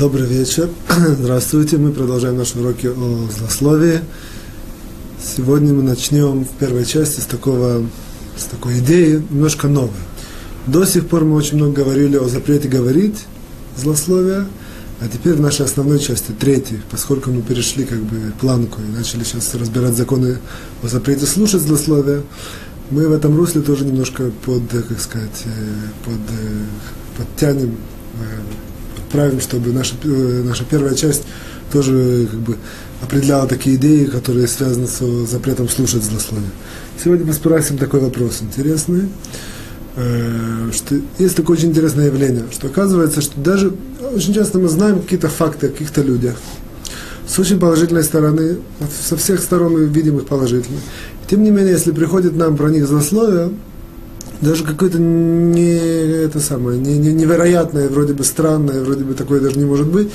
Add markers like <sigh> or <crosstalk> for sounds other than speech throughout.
Добрый вечер. <clears throat> Здравствуйте. Мы продолжаем наши уроки о злословии. Сегодня мы начнем в первой части с, такого, с такой идеи, немножко новой. До сих пор мы очень много говорили о запрете говорить злословия, а теперь в нашей основной части, третьей, поскольку мы перешли как бы планку и начали сейчас разбирать законы о запрете слушать злословия, мы в этом русле тоже немножко под, как сказать, э, под, э, подтянем э, правим, чтобы наша, э, наша первая часть тоже как бы, определяла такие идеи, которые связаны с запретом слушать злословие. Сегодня мы спросим такой вопрос интересный, э, что есть такое очень интересное явление, что оказывается, что даже очень часто мы знаем какие-то факты о каких-то людях, с очень положительной стороны, со всех сторон мы видим их положительно. Тем не менее, если приходит нам про них злословие, даже какое-то не это самое, не, не, невероятное, вроде бы странное, вроде бы такое даже не может быть.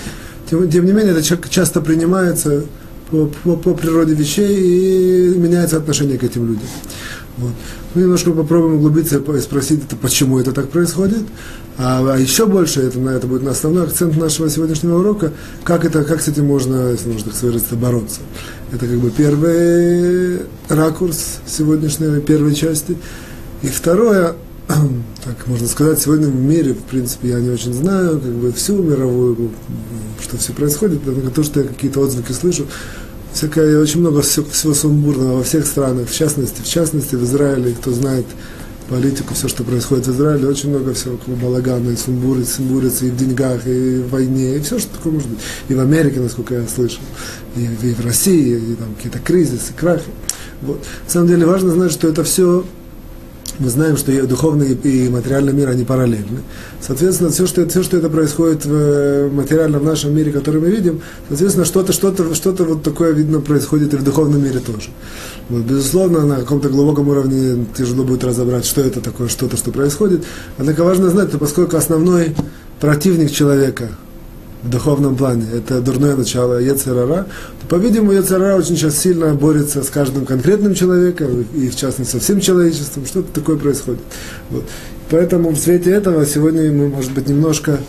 Тем, тем не менее, это часто принимается по, по, по природе вещей и меняется отношение к этим людям. Вот. Мы немножко попробуем углубиться и спросить, это, почему это так происходит. А, а еще больше, это, на это будет основной акцент нашего сегодняшнего урока, как, это, как с этим можно, если можно так выразиться, бороться. Это как бы первый ракурс сегодняшней первой части. И второе, <clears throat> так можно сказать, сегодня в мире, в принципе, я не очень знаю, как бы всю мировую, что все происходит, но то, что я какие-то отзвуки слышу, всякое, очень много всего, всего сумбурного во всех странах, в частности, в частности в Израиле, кто знает политику, все, что происходит в Израиле, очень много всего около балагана, и сумбуриц, сумбурицы, и в деньгах, и в войне, и все, что такое может быть. И в Америке, насколько я слышал, и, и в России, и там какие-то кризисы, крахи. Вот. На самом деле важно знать, что это все мы знаем, что духовный и материальный мир, они параллельны. Соответственно, все, что, все, что это происходит в э, материальном в нашем мире, который мы видим, соответственно, что-то, что-то, что-то вот такое, видно, происходит и в духовном мире тоже. Вот, безусловно, на каком-то глубоком уровне тяжело будет разобрать, что это такое, что-то, что происходит. Однако важно знать, что поскольку основной противник человека – в духовном плане, это дурное начало Ецерара, по-видимому, Ецерара очень сейчас сильно борется с каждым конкретным человеком, и в частности со всем человечеством, что-то такое происходит. Вот. Поэтому в свете этого сегодня мы, может быть, немножко,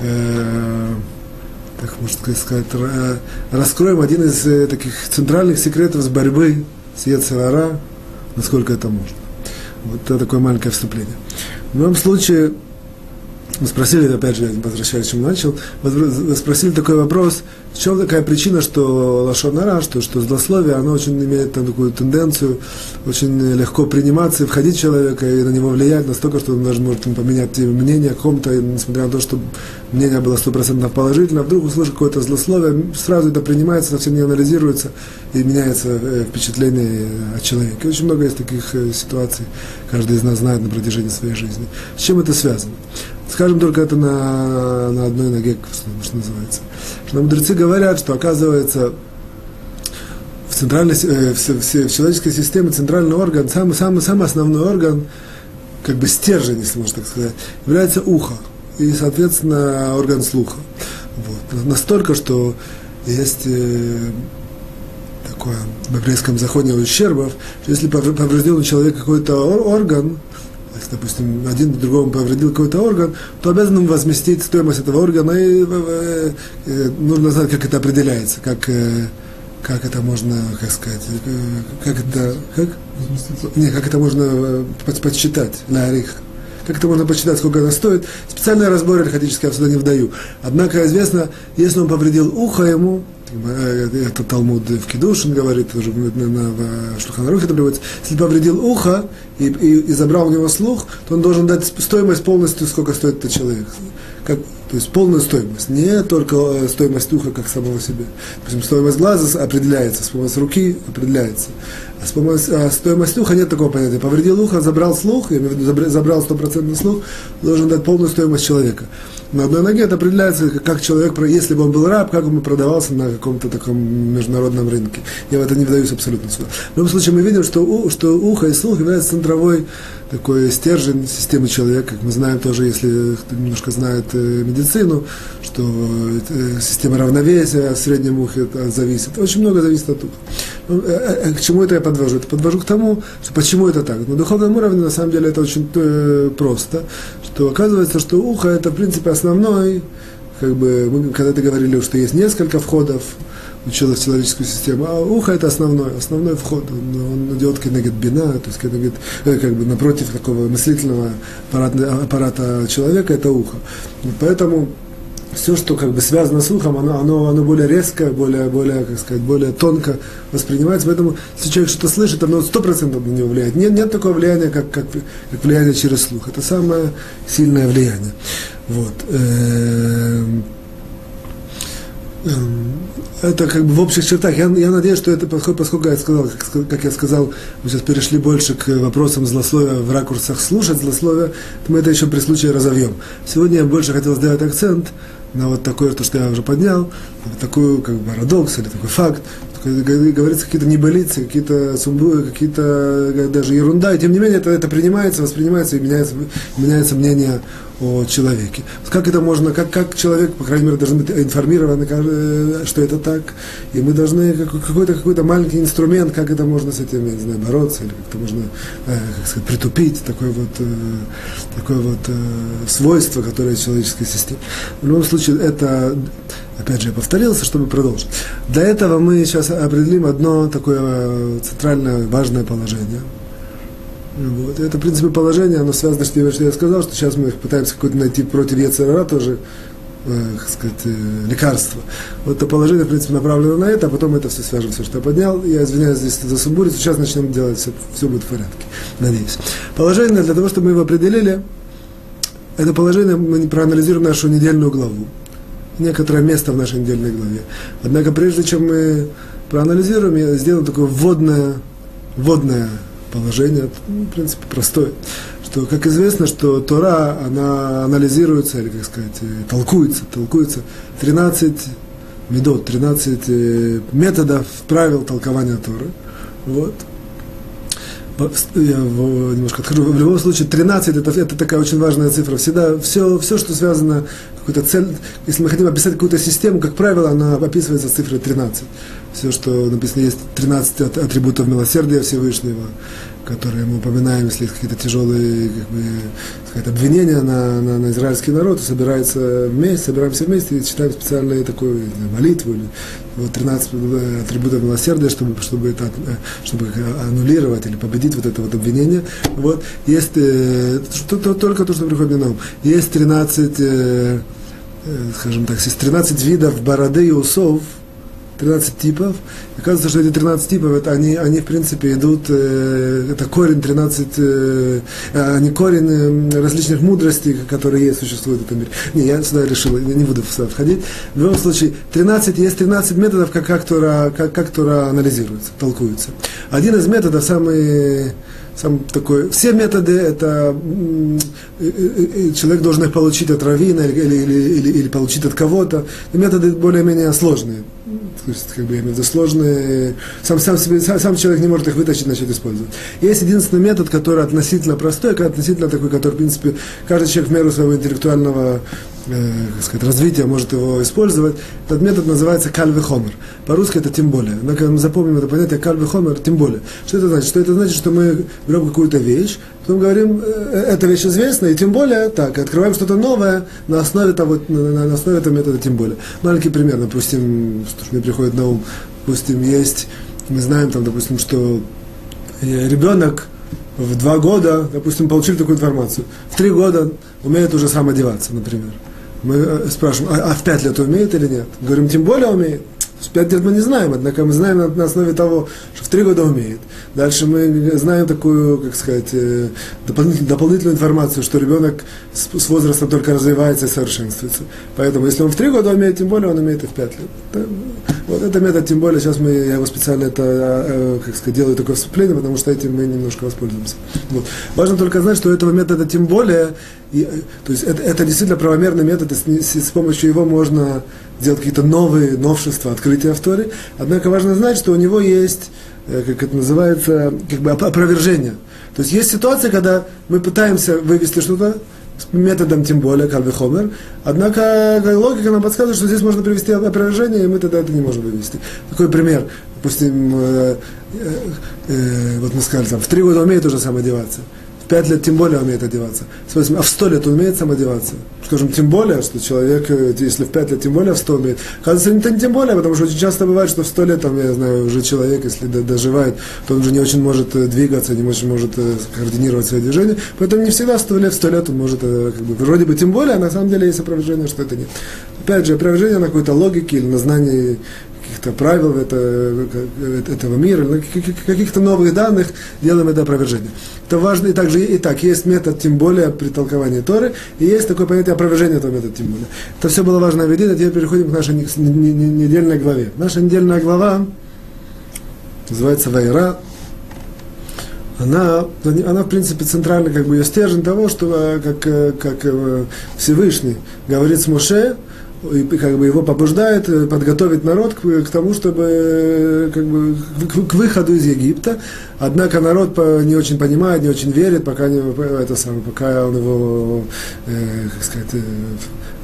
э, так можно сказать, э, раскроем один из э, таких центральных секретов с борьбы с Ецерара, насколько это можно. Вот это такое маленькое вступление. В любом случае, мы спросили, опять же, возвращаясь, к чему начал, спросили такой вопрос, в чем такая причина, что лошонара, что, что злословие, оно очень имеет там, такую тенденцию очень легко приниматься и входить в человека, и на него влиять настолько, что он даже может поменять мнение о ком-то, несмотря на то, что мнение было стопроцентно положительно, вдруг услышит какое-то злословие, сразу это принимается, совсем не анализируется, и меняется э, впечатление о человеке. Очень много есть таких э, ситуаций, каждый из нас знает на протяжении своей жизни. С чем это связано? Скажем только это на, на одной ноге, что называется. Что мудрецы говорят, что оказывается в, центральной, э, в, в, в человеческой системе центральный орган, самый, самый, самый основной орган, как бы стержень, если можно так сказать, является ухо. И, соответственно, орган слуха. Вот. Настолько, что есть э, такое в еврейском законе ущербов, что если поврежден у человека какой-то орган, допустим, один другому повредил какой-то орган, то обязан ему возместить стоимость этого органа, и э, э, нужно знать, как это определяется, как, э, как это можно, как сказать, э, как это, как? Не, как это можно э, подсчитать на орех. Как это можно посчитать, сколько это стоит? Специальные разборы архатические я сюда не вдаю. Однако известно, если он повредил ухо ему, Э, это Талмуд в Кедушин говорит, уже на, в Шлуханарухе это приводится, если повредил ухо и, и, и забрал у него слух, то он должен дать стоимость полностью, сколько стоит этот человек. Как, то есть полную стоимость, не только э, стоимость уха как самого. Допустим, стоимость глаза определяется, стоимость руки определяется. А, а стоимость уха нет такого понятия. Повредил ухо, забрал слух, я забрал стопроцентный слух, должен дать полную стоимость человека на одной ноге, это определяется, как человек, если бы он был раб, как он бы продавался на каком-то таком международном рынке. Я в это не вдаюсь абсолютно сюда. В любом случае, мы видим, что, что ухо и слух являются центровой такой стержень системы человека. Как мы знаем тоже, если кто немножко знает э, медицину, что э, система равновесия в среднем ухе зависит. Очень много зависит от уха. Ну, э, к чему это я подвожу? Это подвожу к тому, что почему это так. На духовном уровне, на самом деле, это очень просто, что оказывается, что ухо это, в принципе, основной как бы, мы когда-то говорили, что есть несколько входов, училась человеческую систему, а ухо это основной, основной вход. Он, он идет кенегет бина, то есть кенегет, э, как бы напротив такого мыслительного аппарата, аппарата человека, это ухо. Поэтому все, что как бы связано с ухом, оно, оно, оно более резкое, более, более, как сказать, более тонко воспринимается. Поэтому, если человек что-то слышит, оно сто процентов на него влияет. Нет, нет такого влияния, как, как, как влияние через слух. Это самое сильное влияние. Вот. Эм, эм, это как бы в общих чертах. Я, я надеюсь, что это подход, поскольку я сказал, как, как я сказал, мы сейчас перешли больше к вопросам злословия в ракурсах слушать злословие, то мы это еще при случае разовьем. Сегодня я больше хотел сделать акцент на вот такое, то, что я уже поднял, вот такой как бы парадокс или такой факт, говорится какие-то небылицы, какие-то сумбуры, какие-то даже ерунда, и тем не менее это, это принимается, воспринимается и меняется, меняется мнение о человеке. Как это можно, как, как человек, по крайней мере, должен быть информирован, э, что это так, и мы должны какой-то какой маленький инструмент, как это можно с этим, я не знаю, бороться, или как-то можно, э, как сказать, притупить такое вот, э, такое вот свойство, которое в человеческой системе. В любом случае, это, опять же, я повторился, чтобы продолжить. Для этого мы сейчас определим одно такое центральное важное положение – вот. Это, в принципе, положение, оно связано с тем, что я сказал, что сейчас мы пытаемся какое-то найти против Ецерара тоже, э, как сказать, э, лекарство. Вот это положение, в принципе, направлено на это, а потом это все свяжем, все, что я поднял. Я извиняюсь здесь за сумбурицу, сейчас начнем делать, все, все будет в порядке, надеюсь. Положение, для того, чтобы мы его определили, это положение мы проанализируем нашу недельную главу. Некоторое место в нашей недельной главе. Однако, прежде чем мы проанализируем, я сделаю такое вводное, вводное положение, ну, в принципе, простое. Что, как известно, что Тора, она анализируется, или, как сказать, э, толкуется, толкуется 13 медот, 13 э, методов, правил толкования Торы. Вот. Я немножко отхожу. В любом случае, 13 это, это такая очень важная цифра. Всегда все, все, что связано, какую-то цель, если мы хотим описать какую-то систему, как правило, она описывается цифрой 13 все, что написано, есть 13 атрибутов милосердия Всевышнего, которые мы упоминаем, если есть какие-то тяжелые как бы, сказать, обвинения на, на, на израильский народ, собирается вместе, собираемся вместе и читаем специальную такую знаю, молитву, или, вот 13 атрибутов милосердия, чтобы, чтобы, это, чтобы аннулировать или победить вот это вот обвинение. Вот. Есть э, что, то, только то, что приходит на ум. Есть 13, э, э, скажем так, есть 13 видов бороды и усов, 13 типов. Оказывается, что эти 13 типов, это они, они в принципе идут, э, это корень 13, э, они корень э, различных мудростей, которые есть, существуют в этом мире. Не, я сюда решил, я не буду сюда входить. В любом случае, 13, есть 13 методов, как, как, Тора, как, как Тора анализируется, толкуется. Один из методов, самый сам такой, все методы это человек должен их получить от равина или, или, или, или получить от кого-то. Методы более-менее сложные. То есть, как бы, я имею в виду, сложные, сам, сам, себе, сам, сам человек не может их вытащить, начать использовать. Есть единственный метод, который относительно простой, относительно такой, который, в принципе, каждый человек в меру своего интеллектуального э, как сказать, развития может его использовать. Этот метод называется кальвы хомер. По-русски это тем более. Однако мы запомним это понятие кальвы хомер, тем более. Что это значит? Что это значит, что мы берем какую-то вещь, потом говорим, э, эта вещь известна, и тем более, так, открываем что-то новое на основе того, на, на основе этого метода тем более. Маленький пример, допустим, что мне приходит на ум, допустим, есть, мы знаем там, допустим, что э, ребенок в два года, допустим, получили такую информацию, в три года умеет уже сам одеваться, например. Мы э, спрашиваем, а, а в пять лет умеет или нет? Говорим, тем более умеет. В пять лет мы не знаем, однако мы знаем на, основе того, что в три года умеет. Дальше мы знаем такую, как сказать, э, дополнительную, дополнительную информацию, что ребенок с, с возрастом только развивается и совершенствуется. Поэтому, если он в три года умеет, тем более он умеет и в пять лет. Вот это метод, тем более сейчас мы, я его специально это, э, как сказать, делаю такое вступление, потому что этим мы немножко воспользуемся. Вот. Важно только знать, что этого метода тем более, и, э, то есть это, это действительно правомерный метод, и с, с помощью его можно делать какие-то новые новшества, открытия в Торе. Однако важно знать, что у него есть, э, как это называется, как бы опровержение. То есть есть ситуация, когда мы пытаемся вывести что-то, методом тем более, Кальви Хомер. Однако логика нам подсказывает, что здесь можно привести опровержение, и мы тогда это не можем вывести. Такой пример. Допустим, э, э, э, вот мы сказали, там, в три года умеет уже сам одеваться. Пять лет тем более умеет одеваться. А в сто лет он умеет сам одеваться. Скажем, тем более, что человек, э, если в пять лет, тем более в сто умеет. Оказывается, это не тем более, потому что очень часто бывает, что в сто лет, там, я знаю, уже человек, если доживает, то он уже не очень может э, двигаться, не очень может э, координировать свои движения. Поэтому не всегда в сто лет, в сто лет он может, как бы, вроде бы тем более, а на самом деле есть опровержение, что это нет. Опять же, опровержение на какой-то логике или на знании каких-то правил это, этого мира, каких-то новых данных, делаем это опровержение. Это важно, и также, и так, есть метод, тем более, при толковании Торы, и есть такое понятие опровержения этого метода, тем более. Это все было важно видеть, а теперь переходим к нашей недельной главе. Наша недельная глава называется Вайра, она, она, в принципе, центральный как бы, ее стержень того, что э, как, э, как э, Всевышний говорит с Моше, и как бы его побуждает э, подготовить народ к, к тому, чтобы э, как бы, к, к выходу из Египта. Однако народ не очень понимает, не очень верит, пока, не, это самое, пока он его, э, как сказать, э,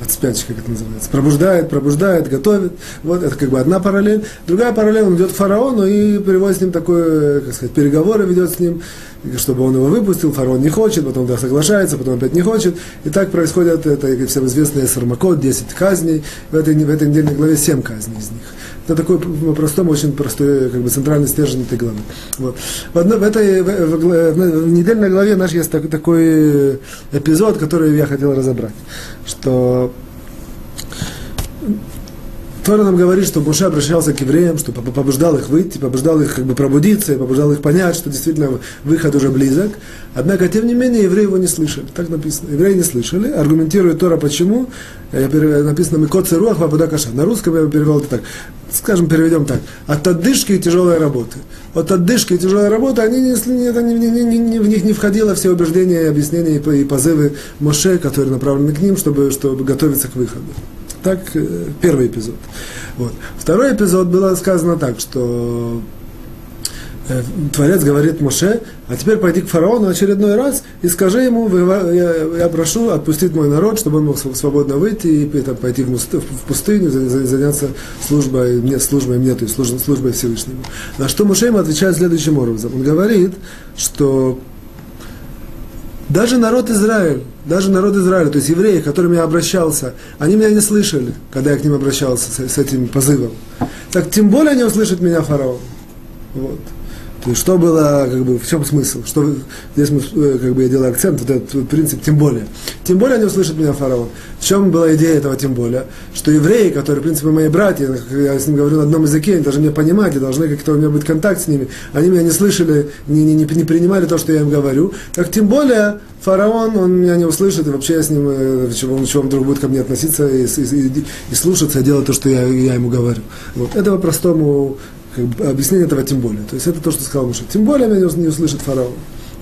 от спячки, как это называется, пробуждает, пробуждает, готовит. Вот это как бы одна параллель. Другая параллель, он идет к фараону и приводит с ним такое, как сказать, переговоры ведет с ним, чтобы он его выпустил, фараон не хочет, потом да, соглашается, потом опять не хочет. И так происходит, это всем известный Сармакот, 10 казней, в этой, в этой недельной главе 7 казней из них. Это такой по-простому, очень простой, как бы центральный стержень этой главы. Вот. В, одной, в этой в, в, в недельной главе наш есть такой, такой эпизод, который я хотел разобрать, что Тора нам говорит, что Буша обращался к евреям, что побуждал их выйти, побуждал их как бы пробудиться, побуждал их понять, что действительно выход уже близок. Однако, тем не менее, евреи его не слышали. Так написано. Евреи не слышали. Аргументирует Тора почему. Перев... Написано «Микот церуах вапуда каша». На русском я перевел это так. Скажем, переведем так. От отдышки и тяжелой работы. От отдышки и тяжелой работы, они не, это не, не, не, не, в них не входило все убеждения, объяснения и позывы Моше, которые направлены к ним, чтобы, чтобы готовиться к выходу. Так, э, первый эпизод. Вот. Второй эпизод было сказано так, что э, Творец говорит Моше, а теперь пойди к фараону очередной раз и скажи ему, я, прошу отпустить мой народ, чтобы он мог свободно выйти и там, пойти в, пустыню, заняться службой, не, службой мне, то есть службой Всевышнему. На что Моше ему отвечает следующим образом. Он говорит, что даже народ Израиль, даже народ Израиля, то есть евреи, к которым я обращался, они меня не слышали, когда я к ним обращался с, с этим позывом. Так тем более не услышит меня фараон. Вот. То есть, что было, как бы, в чем смысл? Что, здесь мы, э, как бы, я делаю акцент, вот этот принцип, тем более. Тем более не услышит меня фараон. В чем была идея этого тем более? Что евреи, которые, в принципе, мои братья, я с ними говорю на одном языке, они должны меня понимать, и должны как-то у меня быть контакт с ними, они меня не слышали, не, не, не, не принимали то, что я им говорю. Так тем более фараон, он меня не услышит, и вообще я с ним, э, чего, чего он вдруг будет ко мне относиться и, и, и, и слушаться, и делать то, что я, я ему говорю. Вот. Это по-простому как бы, объяснение этого тем более. То есть это то, что сказал Муше. Тем более меня не услышит фараон.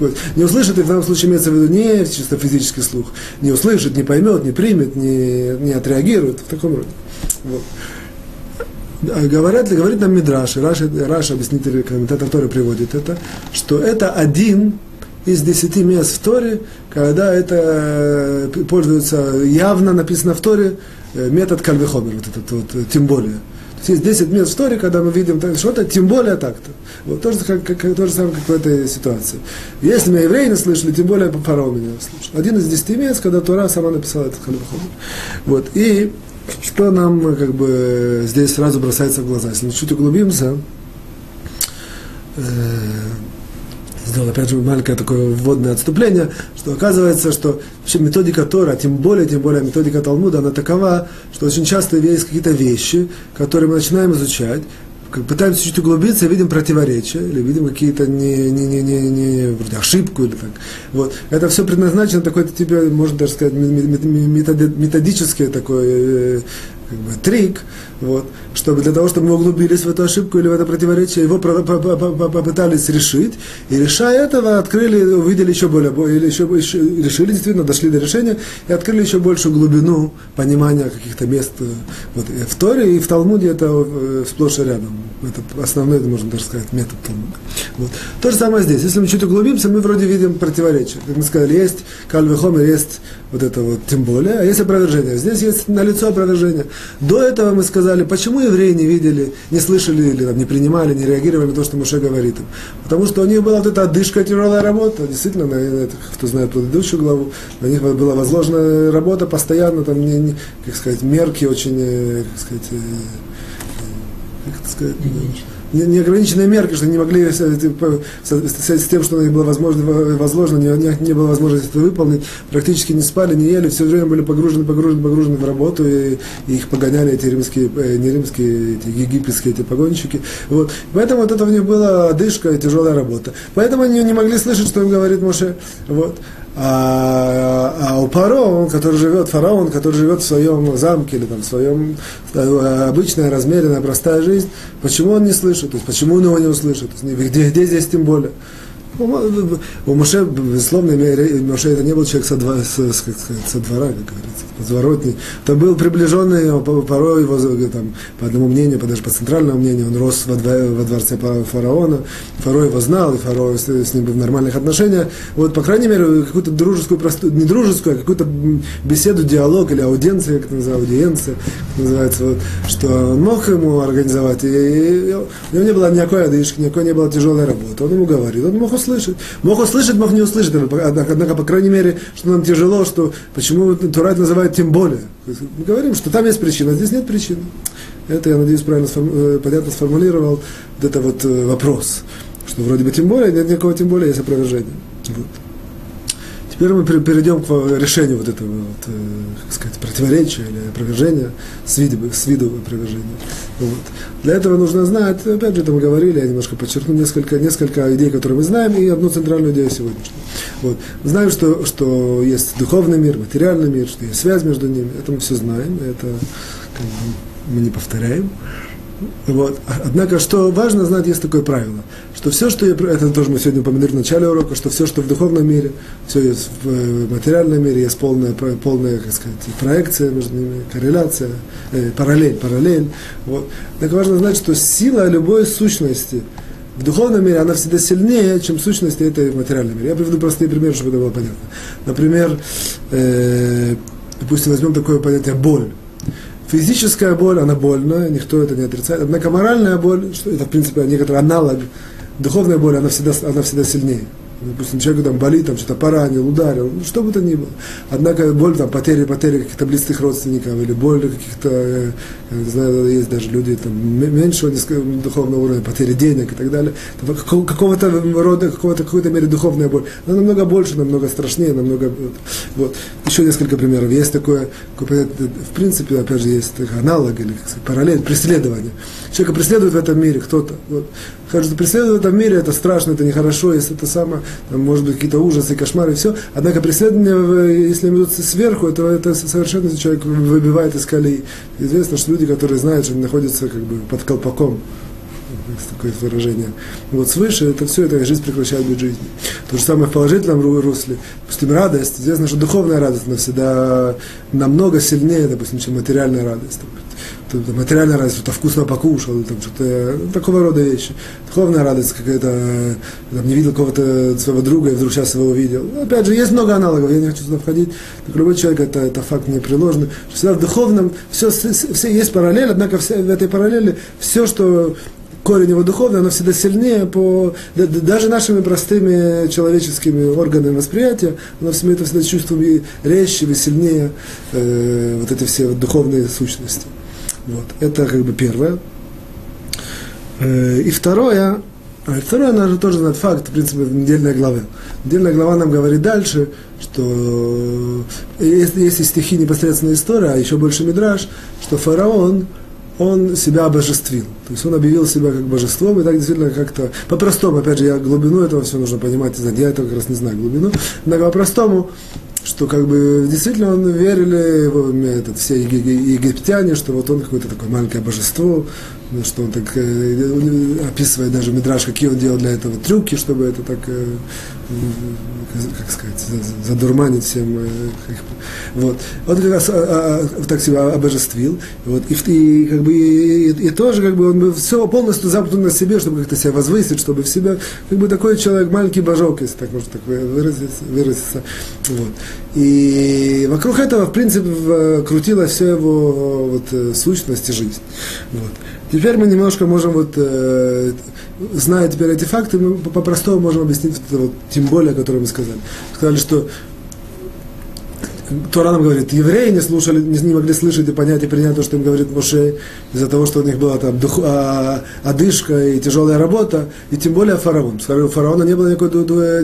Вот. Не услышит, и в данном случае имеется в виду не чисто физический слух. Не услышит, не поймет, не примет, не, не отреагирует. В таком роде. Вот. А говорят, говорит нам Мидраш, Раш, Раш, объяснитель, комментатор Торы приводит это, что это один из десяти мест в Торе, когда это э, пользуется явно написано в Торе э, метод кальвихомер, вот этот вот, э, тем более. Есть 10 мест в истории, когда мы видим что-то, тем более так-то. Вот то же, как, как, то же самое, как в этой ситуации. Если мы евреи не слышали, тем более фараон меня слышал. Один из 10 мест, когда Тура сама написала этот халифахом. Вот. И что нам как бы здесь сразу бросается в глаза. Если мы чуть углубимся, э, сделал опять же маленькое такое вводное отступление, что оказывается, что вообще методика Тора, тем более, тем более методика Талмуда, она такова, что очень часто есть какие-то вещи, которые мы начинаем изучать, пытаемся чуть углубиться, видим противоречия, или видим какие-то не, не, не, не, не, вроде ошибку или так. Вот. Это все предназначено такой, типа, можно даже сказать, методический такой э, как бы, трик, вот, чтобы для того, чтобы мы углубились в эту ошибку или в это противоречие, его попытались решить, и решая этого, открыли, увидели еще более, или еще, еще решили, действительно, дошли до решения, и открыли еще большую глубину понимания каких-то мест вот, и в Торе, и в Талмуде это э, сплошь и рядом. Это основной, можно даже сказать, метод Талмуда. Вот. То же самое здесь. Если мы чуть углубимся, мы вроде видим противоречие. Как мы сказали, есть Кальвехомер, есть вот это вот тем более, а есть опровержение. Здесь есть налицо опровержение. До этого мы сказали, почему евреи не видели, не слышали или там, не принимали, не реагировали на то, что Моше говорит им. Потому что у них была вот эта отдышка, тяжелая работа. Действительно, на, на это, кто знает предыдущую главу, на них была возложена работа постоянно, там, не, не, как сказать, мерки очень, э, как сказать, э, э, как это сказать, неограниченные мерки, что они не могли с, с тем, что у них было возможно, возложено, не, не, было возможности это выполнить, практически не спали, не ели, все время были погружены, погружены, погружены в работу, и, и их погоняли эти римские, э, не римские, эти египетские эти погонщики. Вот. Поэтому вот это у них была одышка и тяжелая работа. Поэтому они не могли слышать, что им говорит Моше. Вот. А, а у Паро, который живет, фараон, который живет в своем замке или там, в своем э, обычная, размеренная, простая жизнь, почему он не слышит? То есть, почему он его не услышит? Где, где здесь тем более? У Моше, безусловно, Моше это не был человек со, два, со, сказать, со двора, как говорится, подворотни. Это был приближенный, порой его, там, по одному мнению, даже по центральному мнению, он рос во, во дворце фараона, фараон его знал, и фараон с, с ним был в нормальных отношениях. Вот, по крайней мере, какую-то дружескую, простую, не дружескую, а какую-то беседу, диалог или аудиенция, как это называется, аудиенция, как называется, вот, что он мог ему организовать, и, и, и у него не было никакой одышки, никакой не было тяжелой работы. Он ему говорит, он мог услышать. Мог услышать, мог не услышать. Однако, по крайней мере, что нам тяжело, что почему Турат называет тем более. Мы говорим, что там есть причина, а здесь нет причины. Это, я надеюсь, правильно э, понятно сформулировал вот это вот э, вопрос. Что вроде бы тем более, нет никакого тем более, есть опровержение. Вот. Теперь мы перейдем к решению вот этого, вот, э, как сказать, противоречия или опровержения с виду, с виду опровержения. Вот. Для этого нужно знать, опять же, это мы говорили, я немножко подчеркну несколько, несколько идей, которые мы знаем, и одну центральную идею сегодняшнюю. Вот. Знаем, что, что есть духовный мир, материальный мир, что есть связь между ними, это мы все знаем, это как бы, мы не повторяем. Вот. Однако, что важно знать, есть такое правило, что все, что я, это тоже мы сегодня упомянули в начале урока, что все, что в духовном мире, все есть в э, материальном мире, есть полная, полная как сказать, проекция между ними, корреляция, э, параллель, параллель. Вот. Так важно знать, что сила любой сущности в духовном мире, она всегда сильнее, чем сущность этой в материальном мире. Я приведу простые примеры, чтобы это было понятно. Например, э, допустим, возьмем такое понятие боль. Физическая боль, она больная, никто это не отрицает. Однако моральная боль, что это, в принципе, некоторый аналог, духовная боль, она всегда, она всегда сильнее допустим, человек там болит, там что-то поранил, ударил, ну, что бы то ни было. Однако боль, там, потери, потери каких-то близких родственников, или боль каких-то, э, не знаю, есть даже люди там, меньшего духовного уровня, потери денег и так далее. Какого-то рода, какого-то, какой-то мере духовная боль. Она намного больше, намного страшнее, намного... Вот. Еще несколько примеров. Есть такое, в принципе, опять же, есть аналог или как сказать, параллель, преследование. Человека преследует в этом мире кто-то. Вот. Кажется, преследовать в этом мире это страшно, это нехорошо, если это самое, может быть, какие-то ужасы, кошмары, все. Однако преследование, если им идут сверху, это, это совершенно человек выбивает из колеи. Известно, что люди, которые знают, что они находятся как бы под колпаком, такое выражение. Вот свыше это все, это жизнь прекращает быть жизнью. То же самое в положительном русле. Допустим, радость. Известно, что духовная радость, она всегда намного сильнее, допустим, чем материальная радость что материальная радость, что-то вкусно покушал, там что-то ну, такого рода вещи. Духовная радость какая-то, там, не видел кого-то своего друга и вдруг сейчас его увидел. Ну, опять же, есть много аналогов, я не хочу туда входить. Так любой человек, это, это факт непреложный. Что всегда в духовном все, все есть параллель, однако все, в этой параллели все, что корень его духовный, оно всегда сильнее по даже нашими простыми человеческими органами восприятия, оно всегда это всегда чувствуем резче и сильнее э, вот эти все духовные сущности. Вот. Это как бы первое. Э, и второе, а второе, надо тоже знать факт, в принципе, в недельной главе. Недельная глава нам говорит дальше, что если, если стихи непосредственно история, а еще больше мидраж, что фараон, он себя обожествил. То есть он объявил себя как божеством, и так действительно как-то, по-простому, опять же, я глубину этого все нужно понимать, я этого как раз не знаю глубину, но по-простому, что как бы действительно он верили, этот, все египтяне, что вот он какое-то такое маленькое божество, что он так э, описывает даже Мидраш, какие он делал для этого трюки, чтобы это так, э, как сказать, задурманить всем. Э, вот. Он как раз а, а, так себя обожествил. Вот. И, и, как бы, и, и, тоже как бы он все полностью замкнут на себе, чтобы как-то себя возвысить, чтобы в себя, как бы такой человек, маленький божок, если так можно так выразиться. выразиться. Вот. И вокруг этого, в принципе, крутилась вся его вот, сущность и жизнь. Вот. Теперь мы немножко можем, вот, э, зная теперь эти факты, мы по-простому можем объяснить это вот, тем более, которое мы сказали. Сказали, что Тора нам говорит, евреи не слушали, не, не могли слышать и понять и принять то, что им говорит Моше, из-за того, что у них была там дух, а, одышка и тяжелая работа, и тем более фараон. У фараона не было никакой,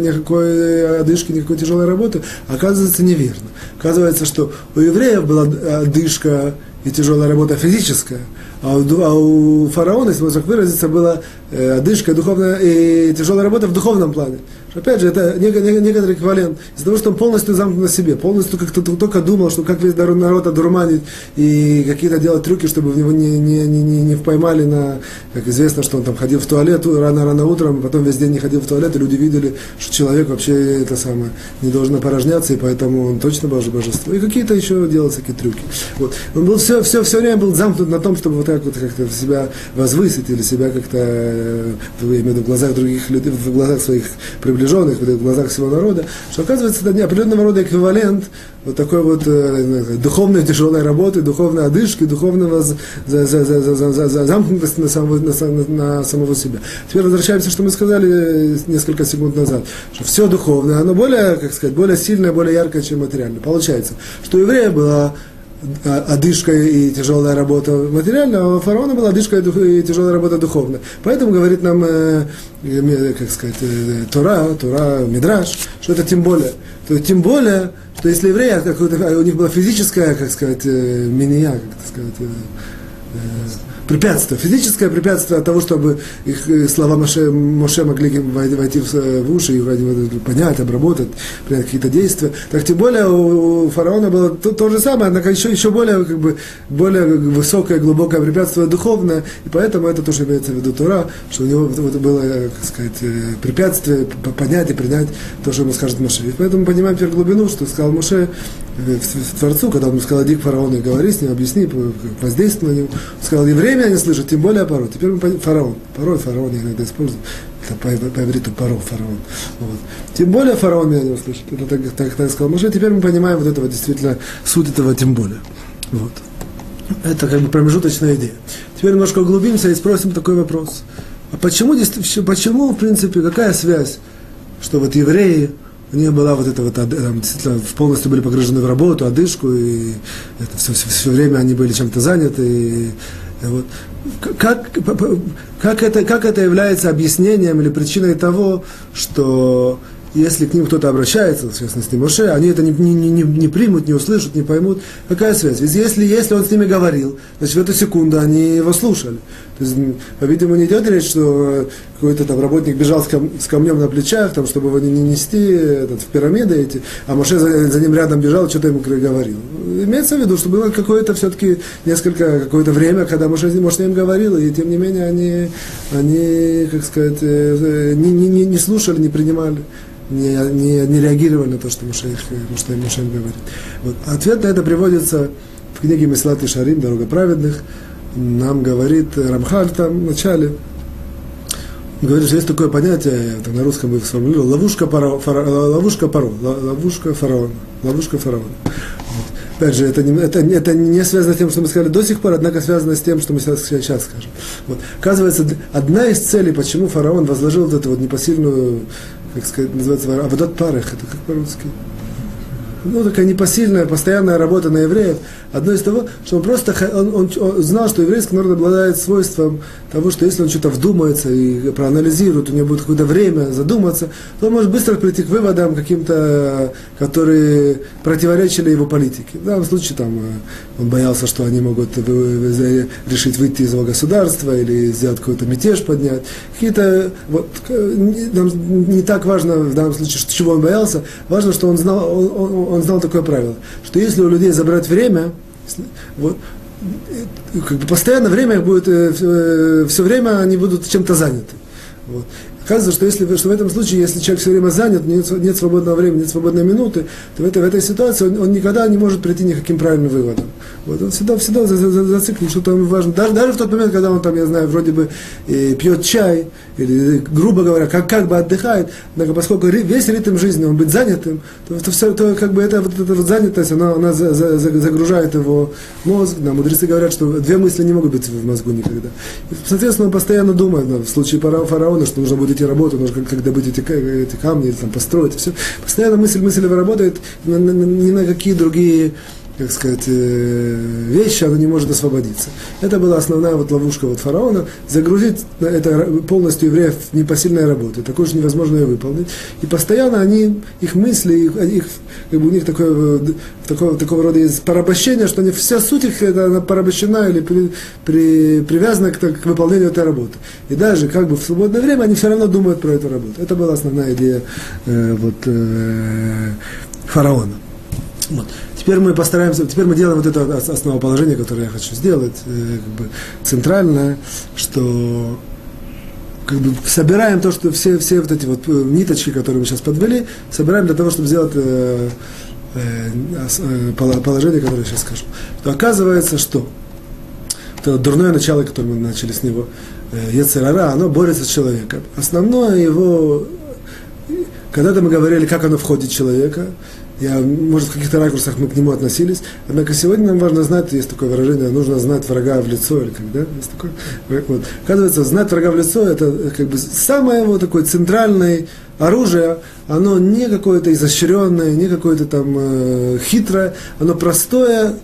никакой одышки, никакой тяжелой работы, оказывается неверно. Оказывается, что у евреев была одышка и тяжелая работа физическая, а у, а фараона, если можно так выразиться, была э, одышка духовная и тяжелая работа в духовном плане. Опять же, это некоторый эквивалент. Из-за того, что он полностью замкнут на себе, полностью как-то только думал, что как весь народ одурманить и какие-то делать трюки, чтобы в него не, не, не, не, не поймали на, как известно, что он там ходил в туалет рано-рано утром, а потом весь день не ходил в туалет, и люди видели, что человек вообще это самое не должен опорожняться, и поэтому он точно боже божество. И какие-то еще делал всякие трюки. Вот. Он был все, все, все время был замкнут на том, чтобы вот так вот как-то себя возвысить или себя как-то, э, в в глазах других людей, в глазах своих приближенных в глазах всего народа, что оказывается это не определенного рода эквивалент вот такой вот э, духовной тяжелой работы, духовной одышки, духовного за, за, за, за, за, за, за замкнутости на самого, на, на самого себя. Теперь возвращаемся, что мы сказали несколько секунд назад, что все духовное, оно более, как сказать, более сильное, более яркое, чем материальное. Получается, что у еврея была одышка и тяжелая работа материальная, а у фараона была одышка и тяжелая работа духовная. Поэтому говорит нам, э, как сказать, э, Тора, Тора, Мидраш, что это тем более. То есть тем более, что если евреи, у них была физическая, как сказать, э, миния, как сказать, препятствие, физическое препятствие от того, чтобы их э, слова Моше, Моше могли войти в, в уши и понять, обработать, принять какие-то действия. Так тем более у, фараона было то, то же самое, однако еще, еще более, как бы, более высокое, глубокое препятствие духовное, и поэтому это тоже имеется в виду Тура, что у него вот, было, как сказать, э, препятствие понять и принять то, что ему скажет Моше. И поэтому понимаем теперь глубину, что сказал Моше э, Творцу, когда он сказал, иди к фараону и говори с ним, объясни, воздействуй на него. Он сказал, евреи меня не слышат, тем более порой. Теперь мы понимаем, фараон. Порой фараон я иногда использую. Это по, по ивриту паро, фараон. Вот. Тем более фараон меня не услышит. Это так, так, так сказал Моше. Теперь мы понимаем вот этого действительно, суть этого тем более. Вот. Это как бы промежуточная идея. Теперь немножко углубимся и спросим такой вопрос. А почему, почему, в принципе, какая связь, что вот евреи, у них была вот эта вот, там, действительно, полностью были погружены в работу, одышку, и это все, все, все время они были чем-то заняты, и, вот. Как, как, это, как это является объяснением или причиной того, что если к ним кто-то обращается, в частности Моше, они это не, не, не, не примут, не услышат, не поймут. Какая связь? Ведь если, если он с ними говорил, значит в эту секунду они его слушали. То есть, по-видимому, не идет речь, что какой-то там работник бежал с, кам, с камнем на плечах, там, чтобы его не, не нести этот, в пирамиды эти, а Моше за, за ним рядом бежал, что-то ему говорил. Имеется в виду, что было какое-то все-таки несколько, какое-то время, когда Моше, Моше им говорил, и тем не менее они, они как сказать, э, не, не, не слушали, не принимали не, не, не реагировали на то, что Муше, что Муше говорит. Вот. Ответ на это приводится в книге Меслат и Шарим, «Дорога праведных». Нам говорит Рамхаль там в начале, говорит, что есть такое понятие, там на русском бы сформулировал, ловушка, паро, фара, ловушка паро, ловушка фараона, ловушка фараона. Вот. Опять же, это не, это, это не связано с тем, что мы сказали до сих пор, однако связано с тем, что мы сейчас, сейчас скажем. Вот. Оказывается, одна из целей, почему фараон возложил вот эту вот непосильную как сказать, называется, аводот парах, это как по-русски? Ну, такая непосильная, постоянная работа на евреев, Одно из того, что он просто он, он, он знал, что еврейский народ обладает свойством того, что если он что-то вдумается и проанализирует, у него будет какое-то время задуматься, то он может быстро прийти к выводам каким-то, которые противоречили его политике. В данном случае там, э, он боялся, что они могут решить выйти из его государства или сделать какой-то мятеж поднять. Какие-то, вот, нам не так важно в данном случае, чего он боялся, важно, что он знал, он, он, он знал такое правило, что если у людей забрать время, вот, как бы постоянно время будет, э, э, все время они будут чем-то заняты. Вот. Оказывается, что, если, что в этом случае, если человек все время занят, нет, нет свободного времени, нет свободной минуты, то в этой, в этой ситуации он, он никогда не может прийти ни к каким правильным выводам. Вот, он всегда, всегда зациклен, что там важно. Даже, даже в тот момент, когда он там, я знаю, вроде бы э, пьет чай, или, грубо говоря, как, как бы отдыхает, однако поскольку весь ритм жизни, он быть занятым, то, то, все, то как бы эта, вот, эта вот занятость, она, она за, за, загружает его мозг. Да, мудрецы говорят, что две мысли не могут быть в мозгу никогда. И, соответственно, он постоянно думает, да, в случае фараона, что нужно будет идти работать, нужно как, добыть эти, эти камни, там построить, все. Постоянно мысль, мысль работает, ни на какие другие как сказать, э, вещи, оно не может освободиться. Это была основная вот ловушка вот фараона, загрузить это полностью евреев в непосильной работы, такое же невозможно ее выполнить. И постоянно они, их мысли, их, их как бы у них такое, такого, такого рода есть порабощение, что они, вся суть их это, она порабощена или при, при, привязана к, к выполнению этой работы. И даже как бы в свободное время они все равно думают про эту работу. Это была основная идея э, вот, э, фараона. Вот. Теперь мы постараемся, теперь мы делаем вот это основоположение, которое я хочу сделать, э, как бы центральное, что как бы собираем то, что все, все вот эти вот э, ниточки, которые мы сейчас подвели, собираем для того, чтобы сделать э, э, э положение, которое я сейчас скажу. То оказывается, что это дурное начало, которое мы начали с него, э, Ецерара, оно борется с человеком. Основное его, когда-то мы говорили, как оно входит в человека, я, может, в каких-то ракурсах мы к нему относились. Однако сегодня нам важно знать, есть такое выражение, нужно знать врага в лицо, или как, да? Есть такое. Вот. Оказывается, знать врага в лицо, это как бы самое его такое центральное оружие, оно не какое-то изощренное, не какое-то там э, хитрое, оно простое,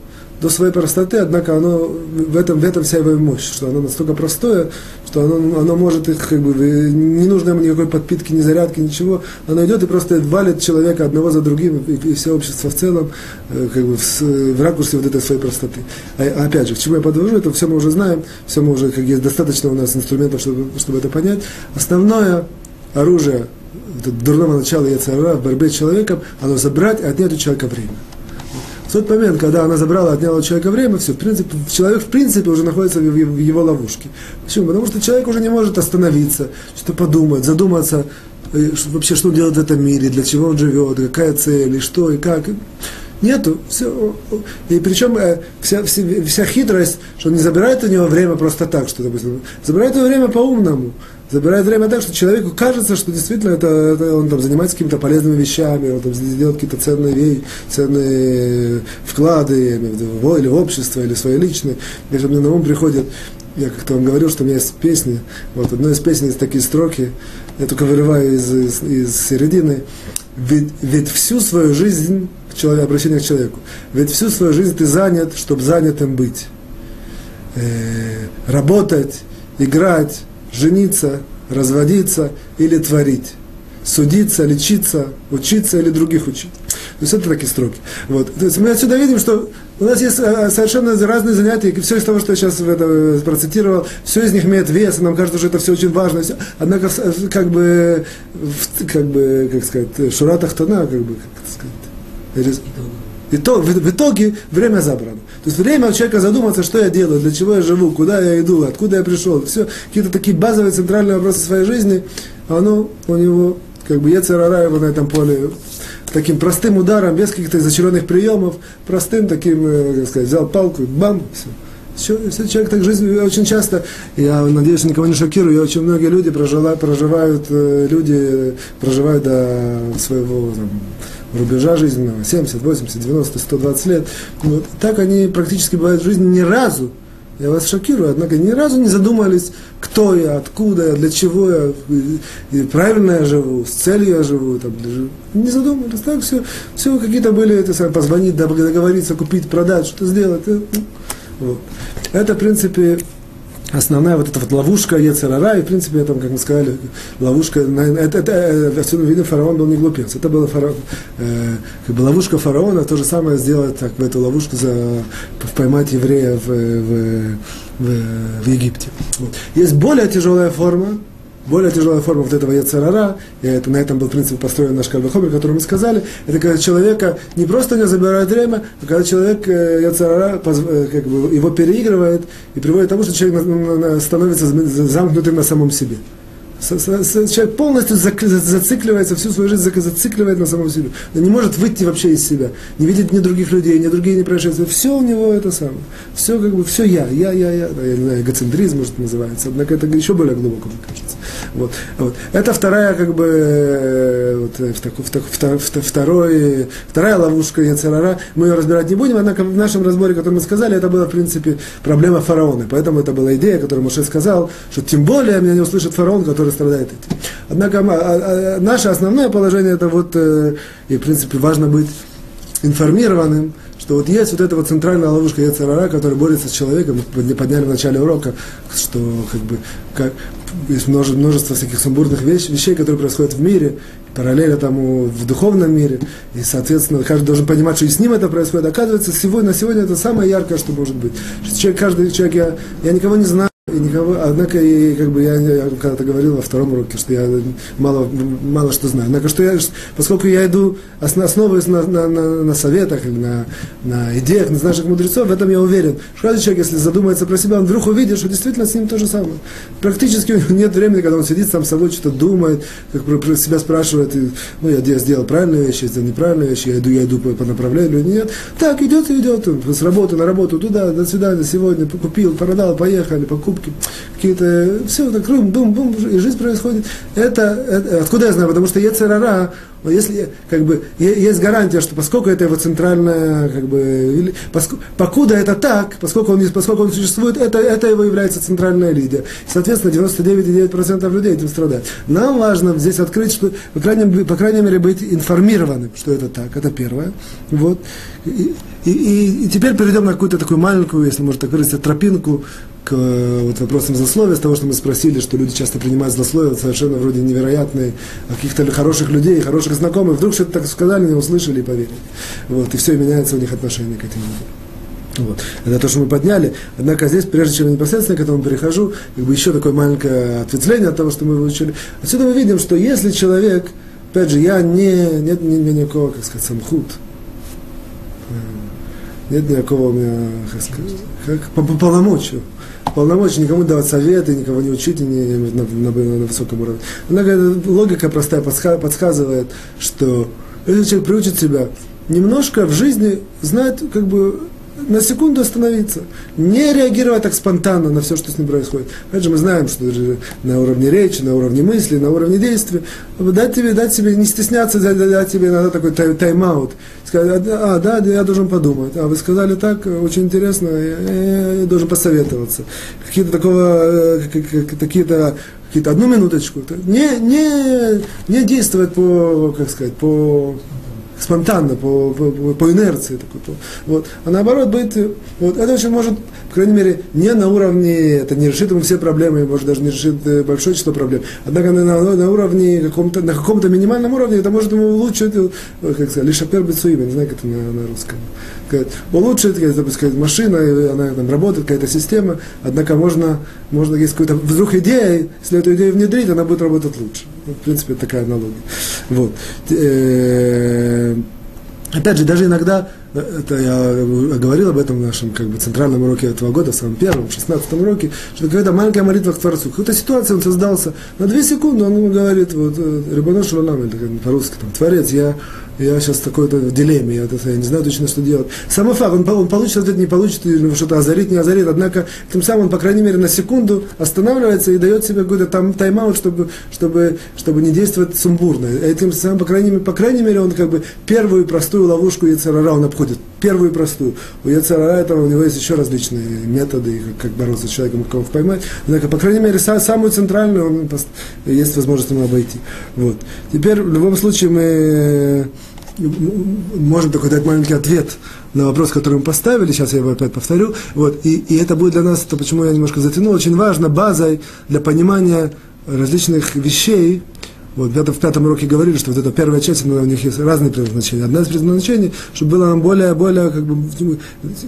до своей простоты, однако оно, в, этом, в этом вся его мощь, что оно настолько простое, что оно, оно может их, как бы, не нужно ему никакой подпитки, ни зарядки, ничего, оно идет и просто валит человека одного за другим, и, и все общество в целом, э, как бы, в, в ракурсе вот этой своей простоты. А, опять же, к чему я подвожу, это все мы уже знаем, все мы уже, как есть достаточно у нас инструментов, чтобы, чтобы это понять. Основное оружие дурного начала Яцера в борьбе с человеком, оно забрать и отнять у человека время. В тот момент, когда она забрала, отняла у человека время, все, в принципе, человек в принципе уже находится в его ловушке. Почему? Потому что человек уже не может остановиться, что подумать, задуматься, э, вообще, что он делает в этом мире, для чего он живет, какая цель, и что, и как. Нету. Все. И причем э, вся, вся, вся хитрость, что он не забирает у него время просто так, что, допустим, забирает его время по-умному забирает время так, что человеку кажется, что действительно это, это он там занимается какими-то полезными вещами, он там делает какие-то ценные, вещи, ценные вклады или в общество, или свои личные. И мне на ум приходит, я как-то вам говорил, что у меня есть песни, вот одной из песен есть такие строки, я только вырываю из, из, из середины, ведь, ведь всю свою жизнь, человек, обращение к человеку, ведь всю свою жизнь ты занят, чтобы занятым быть. Э, работать, играть, жениться, разводиться или творить. Судиться, лечиться, учиться или других учить. То есть это такие строки. Вот. То есть мы отсюда видим, что у нас есть э, совершенно разные занятия, и все из того, что я сейчас это э, процитировал, все из них имеет вес, и нам кажется, что это все очень важно. Все. Однако, э, как бы, как бы, как сказать, шуратах тона, как бы, как сказать, и то, в, в итоге время забрано. То есть время у человека задуматься, что я делаю, для чего я живу, куда я иду, откуда я пришел. Все, какие-то такие базовые центральные вопросы своей жизни, оно у него, как бы, Ецерара его на этом поле таким простым ударом, без каких-то изощренных приемов, простым таким, э, как сказать, взял палку бам, все. Все, человек так жизнь очень часто, я надеюсь, никого не шокирую, очень многие люди проживают, проживают, э, люди проживают до своего там, рубежа жизненного, 70, 80, 90, 120 лет. Вот. Так они практически бывают в жизни ни разу, я вас шокирую, однако ни разу не задумались, кто я, откуда я, для чего я, и правильно я живу, с целью я живу, там, не задумались, так все, все какие-то были, это самое, позвонить, договориться, купить, продать, что-то сделать. Э, ну, вот. Это, в принципе, основная вот эта вот ловушка Ецерара, и в принципе, там, как мы сказали, ловушка, это, это, это отсюда видно, фараон был не глупец, это была фараон, э, как бы ловушка фараона, то же самое сделать так, в эту ловушку за, поймать еврея в, в, в, в Египте. Вот. Есть более тяжелая форма, более тяжелая форма вот этого яцерара, и это, на этом был, в принципе, построен наш Кальвахомер, который мы сказали, это когда человека не просто не забирает время, а когда человек э, яцерара э, как бы, его переигрывает и приводит к тому, что человек становится замкнутым на самом себе. Человек полностью зацикливается, всю свою жизнь зацикливает на самом себе. Он не может выйти вообще из себя. Не видит ни других людей, ни другие не происшествия. Все у него это самое. Все как бы, все я, я, я, я. Я не знаю, эгоцентризм, может, называется. Однако это еще более глубоко, мне кажется. Вот. Вот. Это вторая, как бы, э, вот, э, в, в, второй, вторая ловушка Яцерара. Мы ее разбирать не будем, однако в нашем разборе, который мы сказали, это была, в принципе, проблема фараона. Поэтому это была идея, которую Моше сказал, что тем более меня не услышит фараон, который страдает этим. Однако а, а, наше основное положение, это вот, э, и, в принципе, важно быть информированным, что вот есть вот эта вот центральная ловушка Яцерара, которая борется с человеком, мы подняли в начале урока, что как бы как, есть множество, множество всяких сумбурных вещей, вещей, которые происходят в мире, параллельно тому в духовном мире, и, соответственно, каждый должен понимать, что и с ним это происходит. Оказывается, сегодня, на сегодня это самое яркое, что может быть. Человек, каждый человек, я, я никого не знаю, и никого, однако, и, как бы я, я когда-то говорил во втором уроке, что я мало, мало что знаю. Однако, что я, поскольку я иду, основываясь на, на, на, на советах или на, на идеях на наших мудрецов, в этом я уверен. Что каждый человек, если задумается про себя, он вдруг увидит, что действительно с ним то же самое. Практически у него нет времени, когда он сидит сам собой, что-то думает, как про, про себя спрашивает, и, ну, я, я сделал правильные вещи, я сделал неправильные вещи, я иду, я иду по, по направлению, нет. Так, идет и идет, с работы на работу, туда, до свидания, сегодня, купил, продал, поехали, покупки покупки, какие-то, все так, бум, бум, бум, и жизнь происходит. Это, это, откуда я знаю? Потому что Ецерара, если, как бы, есть гарантия, что поскольку это его центральная, как бы, поскольку, покуда это так, поскольку он, поскольку он существует, это, это его является центральная лидия. Соответственно, 99,9% людей этим страдают. Нам важно здесь открыть, что, по крайней, по крайней мере, быть информированным, что это так, это первое. Вот. И, и, и теперь перейдем на какую-то такую маленькую, если можно так выразиться, тропинку к вот, вопросам злословия, с того, что мы спросили, что люди часто принимают злословие совершенно вроде невероятные, каких-то хороших людей, хороших знакомых, вдруг что-то так сказали, не услышали и поверили. Вот, и все, и меняется у них отношение к этим людям. Вот. Это то, что мы подняли. Однако здесь, прежде чем я непосредственно к этому перехожу, как бы еще такое маленькое ответвление от того, что мы выучили. Отсюда мы видим, что если человек, опять же, я не, нет ни, никакого, как сказать, самхут, э, нет никакого у меня, как по, по полномочию полномочий никому давать советы, никого не учить не, на, на, на, высоком уровне. Однако логика простая подсказывает, что если человек приучит себя немножко в жизни знать, как бы на секунду остановиться, не реагировать так спонтанно на все, что с ним происходит. Опять же, мы знаем, что на уровне речи, на уровне мысли, на уровне действия, дать тебе, дать себе, не стесняться, дать, дать тебе иногда такой тайм-аут. Сказать, а, да, я должен подумать. А вы сказали так, очень интересно, я, я должен посоветоваться. Какие-то такого, э, какие-то какие-то одну минуточку. Не, не, не действовать по, как сказать, по спонтанно, по, по, по инерции. Такой, по, вот. А наоборот, быть, вот, это очень может, по крайней мере, не на уровне, это не решит ему все проблемы, может даже не решит э, большое число проблем. Однако на, на, на уровне, каком-то, на каком-то минимальном уровне это может ему улучшить, э, как сказать, лишь апер не знаю, как это на, на русском. Сказать, улучшит, сказать, машина, она там работает, какая-то система, однако можно, можно есть какая-то вдруг идея, если эту идею внедрить, она будет работать лучше. Ну, в принципе, такая аналогия. Вот. Э, опять же, даже иногда, э, это я говорил об этом в нашем как бы, центральном уроке этого года, самом первом, шестнадцатом уроке, что когда маленькая молитва к Творцу, какая-то ситуация он создался, на две секунды он ему говорит, вот, э, Рибонош Шалам, по-русски, там, Творец, я я сейчас такой-то в дилемме, я, я не знаю точно, что делать. Самый факт, он, он получит ответ, не получит, что-то озарит, не озарит, однако тем самым он, по крайней мере, на секунду останавливается и дает себе какой-то там тайм-аут, чтобы, чтобы, чтобы не действовать сумбурно. Этим самым, по крайней, мере, по крайней мере, он как бы первую простую ловушку Яцерара он обходит. Первую простую. У Яцерара этого у него есть еще различные методы, как, как бороться с человеком, кого поймать. Однако, по крайней мере, самую центральную он, есть возможность ему обойти. Вот. Теперь, в любом случае, мы можем только дать маленький ответ на вопрос, который мы поставили, сейчас я его опять повторю, вот, и, и это будет для нас, то почему я немножко затянул, очень важно базой для понимания различных вещей, вот в пятом уроке говорили, что вот эта первая часть, у них есть разные предназначения. Одна из предназначений, чтобы было нам более, более, как бы,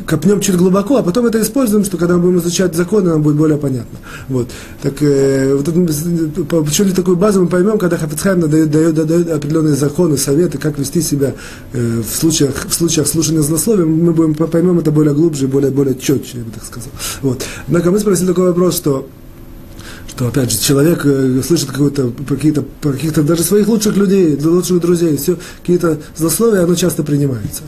копнем чуть глубоко, а потом это используем, что когда мы будем изучать законы, нам будет более понятно. Вот. Так, э, вот это, почему такую базу мы поймем, когда Хафицхайм дает, дает, дает определенные законы, советы, как вести себя э, в, случаях, в случаях слушания злословия, мы будем поймем это более глубже, более, более четче, я бы так сказал. Вот. Однако мы спросили такой вопрос, что что, опять же, человек э, слышит какие-то, каких-то даже своих лучших людей, лучших друзей, все, какие-то злословия, оно часто принимается.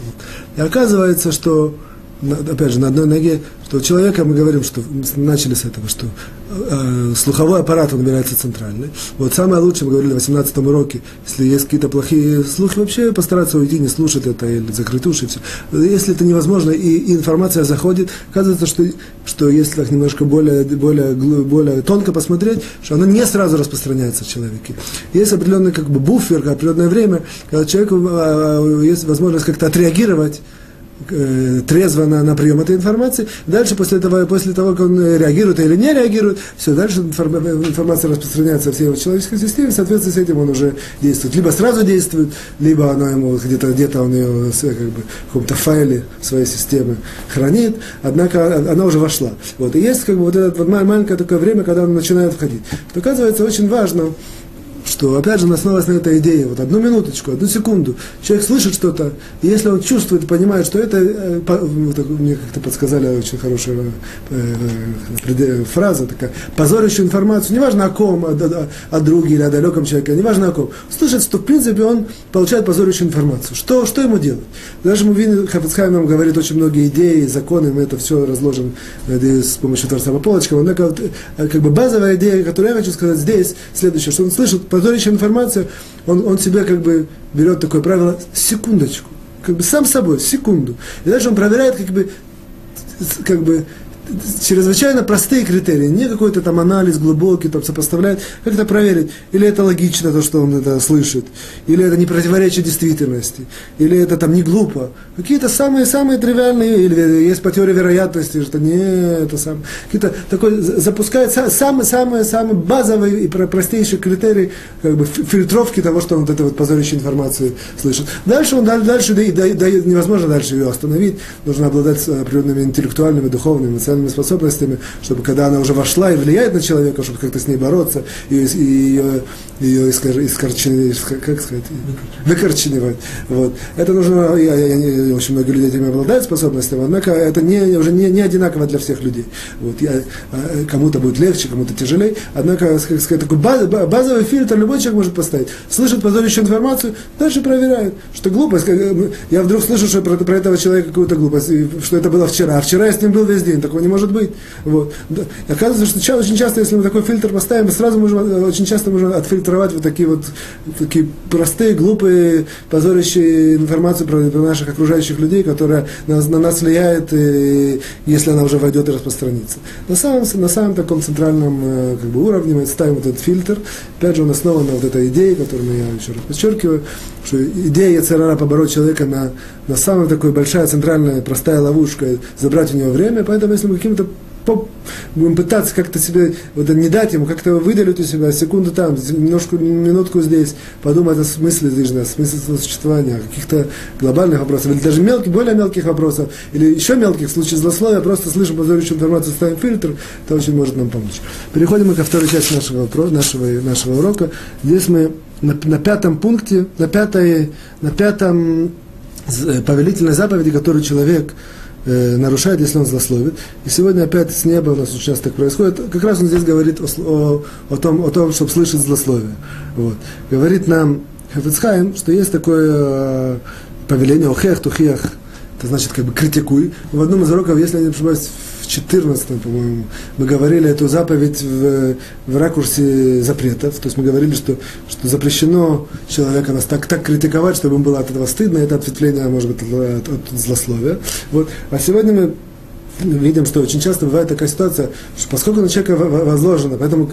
И оказывается, что опять же, на одной ноге, что у человека мы говорим, что начали с этого, что э, слуховой аппарат, он является центральный. Вот самое лучшее, мы говорили в 18 уроке, если есть какие-то плохие слухи, вообще постараться уйти, не слушать это или закрыть уши, все. Если это невозможно, и, и информация заходит, оказывается, что, что если так немножко более, более, более тонко посмотреть, что она не сразу распространяется в человеке. Есть определенный как бы буфер, определенное время, когда человеку э, есть возможность как-то отреагировать э, трезво на, на прием этой информации. Дальше, после того, после того, как он реагирует или не реагирует, все, дальше информация распространяется во всей его человеческой системе, в соответствии с этим он уже действует. Либо сразу действует, либо она ему где-то где он ее как бы, в каком-то файле своей системы хранит, однако она уже вошла. Вот. И есть как бы вот это вот маленькое такое время, когда он начинает входить. То, оказывается, очень важно, что, опять же, основываясь на этой идее, вот одну минуточку, одну секунду, человек слышит что-то, и если он чувствует, понимает, что это, э, вот, мне как-то подсказали очень хорошая э, э, фраза такая, позорящую информацию, неважно о ком, о, о, о друге или о далеком человеке, неважно о ком, слышит, что, в принципе, он получает позорящую информацию. Что, что ему делать? Даже мы видим, Хафицхайм нам говорит очень многие идеи, законы, мы это все разложим с помощью Творца по полочкам, однако, вот, как бы базовая идея, которую я хочу сказать здесь, следующее, что он слышит позорящая информация, он, он себе как бы берет такое правило, секундочку, как бы сам собой, секунду. И дальше он проверяет как бы, как бы чрезвычайно простые критерии, не какой-то там анализ глубокий, там сопоставляет, как это проверить, или это логично, то, что он это слышит, или это не противоречит действительности, или это там не глупо. Какие-то самые-самые тривиальные, или есть по теории вероятности, что не это сам, какие-то такой, запускает самые-самые-самые базовые и простейшие критерии как бы, фильтровки того, что он вот эту вот позорящую информацию слышит. Дальше он дальше, дальше невозможно дальше ее остановить, нужно обладать определенными интеллектуальными, духовными, эмоциональными определенными способностями, чтобы когда она уже вошла и влияет на человека, чтобы как-то с ней бороться, и, и ее, ее искор, искорчи, как сказать, выкорченивать. Вот. Это нужно, я, я, я, очень много людей этим обладают способностями, однако это не, уже не, не одинаково для всех людей. Вот. Я, а, кому-то будет легче, кому-то тяжелее, однако, как сказать, такой баз, базовый фильтр любой человек может поставить. Слышит позорящую информацию, дальше проверяет, что глупость. Я вдруг слышу, что про, про этого человека какую-то глупость, что это было вчера, а вчера я с ним был весь день, такого не может быть. Вот. Оказывается, что очень часто, если мы такой фильтр поставим, мы сразу можем, э, очень часто можем отфильтровать вот такие вот такие простые, глупые, позорящие информацию про, про наших окружающих людей, которая на, на нас влияет, и, если она уже войдет и распространится. На самом, на самом таком центральном э, как бы, уровне мы ставим вот этот фильтр. Опять же, он основан на вот этой идее, которую я еще раз подчеркиваю, что идея Яцерара побороть человека на, на самая такой большая, центральная, простая ловушка, забрать у него время, поэтому если мы каким-то будем пытаться как-то себе, вот не дать ему, как-то выделить у себя секунду там, немножко, минутку здесь, подумать о смысле жизни, о смысле существования, о каких-то глобальных вопросах, или даже мелких, более мелких вопросов, или еще мелких, в случае злословия, просто слышим позорящую информацию, ставим фильтр, это очень может нам помочь. Переходим мы ко второй части нашего, нашего, нашего урока. Здесь мы на, на пятом пункте, на, пятой, на пятом э, повелительной заповеди, которую человек э, нарушает, если он злословит. И сегодня опять с неба у нас часто так происходит. Как раз он здесь говорит о, о, о, том, о том, чтобы слышать злословие. Вот. Говорит нам Хафицхайм, что есть такое э, повеление охех, тухех, это значит как бы критикуй. В одном из уроков, если я не ошибаюсь, 14, по-моему, мы говорили эту заповедь в, в ракурсе запретов. То есть мы говорили, что, что запрещено человека нас так, так критиковать, чтобы ему было от этого стыдно. Это ответвление, может быть, от, от злословия. Вот. А сегодня мы видим, что очень часто бывает такая ситуация, что поскольку на человека возложено, поэтому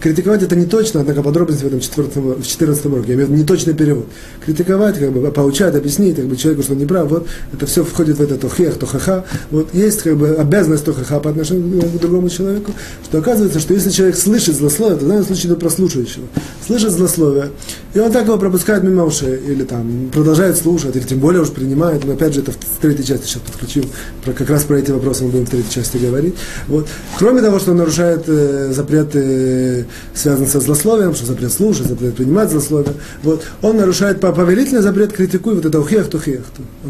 критиковать это не точно, однако подробности в этом 14, в 14 уроке, я имею в виду неточный перевод. Критиковать, как бы, поучать, объяснить как бы, человеку, что он не прав, вот это все входит в это то хех, то ха-ха. Вот есть как бы обязанность то ха-ха по отношению к другому человеку, что оказывается, что если человек слышит злословие, то в данном случае это прослушивающего, слышит злословие, и он так его пропускает мимо ушей, или там продолжает слушать, или тем более уж принимает, но опять же это в третьей части сейчас подключил, про, как раз про эти вопросы мы будем в третьей части говорить. Вот. Кроме того, что он нарушает э, запреты, связанные со злословием, что запрет слушать, запрет принимать злословие, вот, он нарушает повелительный запрет критикуй, вот это ухех, тухех,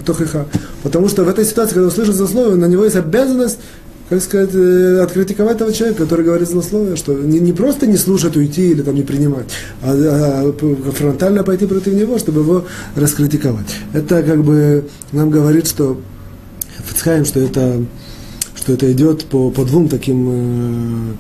тухеха. Потому что в этой ситуации, когда он слышит злословие, на него есть обязанность как сказать, э, откритиковать того человека, который говорит злословие, что не, не просто не слушать, уйти или там не принимать, а, а фронтально пойти против него, чтобы его раскритиковать. Это как бы нам говорит, что Фицхайм, что это, что это идет по, по двум таким э,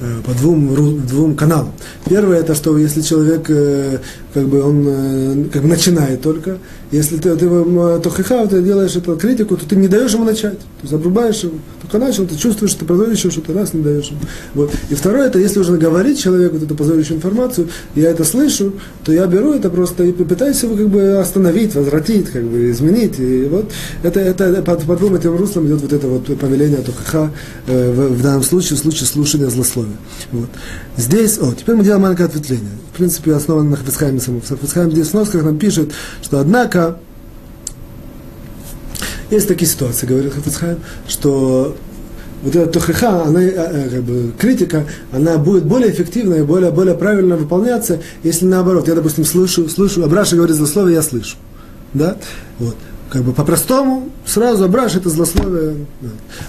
э по двум, двум каналам. Первое, это что если человек, э, как бы он э, как бы начинает только, если ты, ты то хиха, ты делаешь эту критику, то ты не даешь ему начать. То есть обрубаешь его. Только начал, ты чувствуешь, что ты позоришь что-то, раз не даешь ему. Вот. И второе, это если уже говорить человеку эту позорящую информацию, я это слышу, то я беру это просто и пытаюсь его как бы остановить, возвратить, как бы изменить. И вот это, это под, под двум этим руслом идет вот это вот повеление Тохаха, э, в, в данном случае, в случае слушания злословия. Вот. Здесь, о, теперь мы делаем маленькое ответвление. В принципе, основано на Хафицхайме самом. В Хафицхайме здесь в нам пишет, что однако есть такие ситуации, говорит Хафицхайм, что вот эта тухиха, она, э, э, как бы, критика, она будет более эффективна и более, более правильно выполняться, если наоборот. Я, допустим, слышу, слышу, Абраша говорит злословие, я слышу. Да? Вот. Как бы по-простому, сразу Абраш это злословие.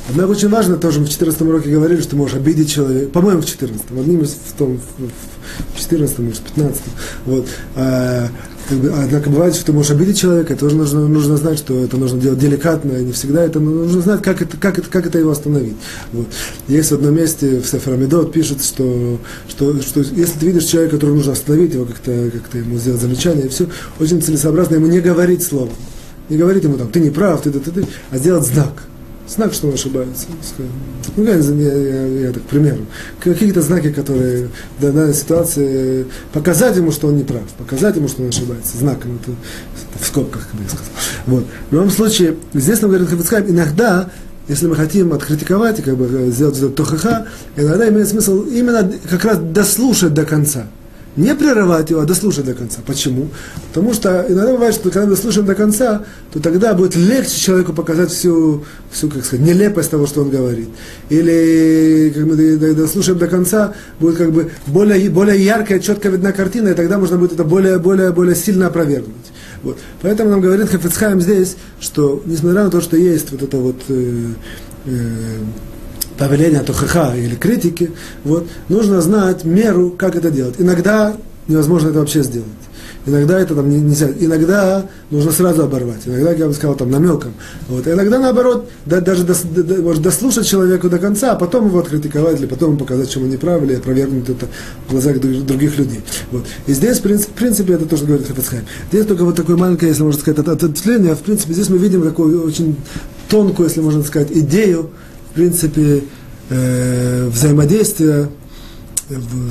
Однако очень важно, тоже мы в 14 уроке говорили, что можешь обидеть человека, по-моему, в 14 одним из в том, в 14 может, в 15 вот, а, как бы, однако бывает, что ты можешь обидеть человека, тоже нужно, нужно знать, что это нужно делать деликатно, и не всегда это нужно знать, как это, как это, как это его остановить. Вот. Есть в одном месте в Сеферамидот пишет, что, что, что если ты видишь человека, которого нужно остановить, его как-то как ему сделать замечание, и все, очень целесообразно ему не говорить слово. Не говорить ему там, ты не прав, ты, ты, ты, ты а сделать знак знак, что он ошибается. Ну, я, я, я так, к примеру. Какие-то знаки, которые в данной ситуации показать ему, что он не прав, показать ему, что он ошибается. Знаком, это, это в скобках, как я сказал. Вот. В любом случае, здесь нам говорит Хафицхайм, иногда если мы хотим откритиковать и как бы сделать это тохаха, иногда имеет смысл именно как раз дослушать до конца не прерывать его, а дослушать до конца. Почему? Потому что иногда бывает, что когда мы дослушаем до конца, то тогда будет легче человеку показать всю, всю как сказать, нелепость того, что он говорит. Или как мы дослушаем до конца, будет как бы более, более яркая, четко видна картина, и тогда можно будет это более, более, более сильно опровергнуть. Вот. Поэтому нам говорит Хафицхайм здесь, что несмотря на то, что есть вот это вот э, э, повеления тухаха или критики, вот, нужно знать меру, как это делать. Иногда невозможно это вообще сделать. Иногда это там нельзя. Иногда нужно сразу оборвать. Иногда, я бы сказал, там намеком. Вот. А иногда наоборот, да, даже дос, до, может дослушать человеку до конца, а потом его откритиковать, или потом показать, чем он неправ, или опровергнуть это в глазах других людей. Вот. И здесь, в принципе, в принципе это тоже говорит Хафицхайм. Здесь только вот такое маленькое, если можно сказать, ответвление. В принципе, здесь мы видим такую очень тонкую, если можно сказать, идею, принципе, э, взаимодействия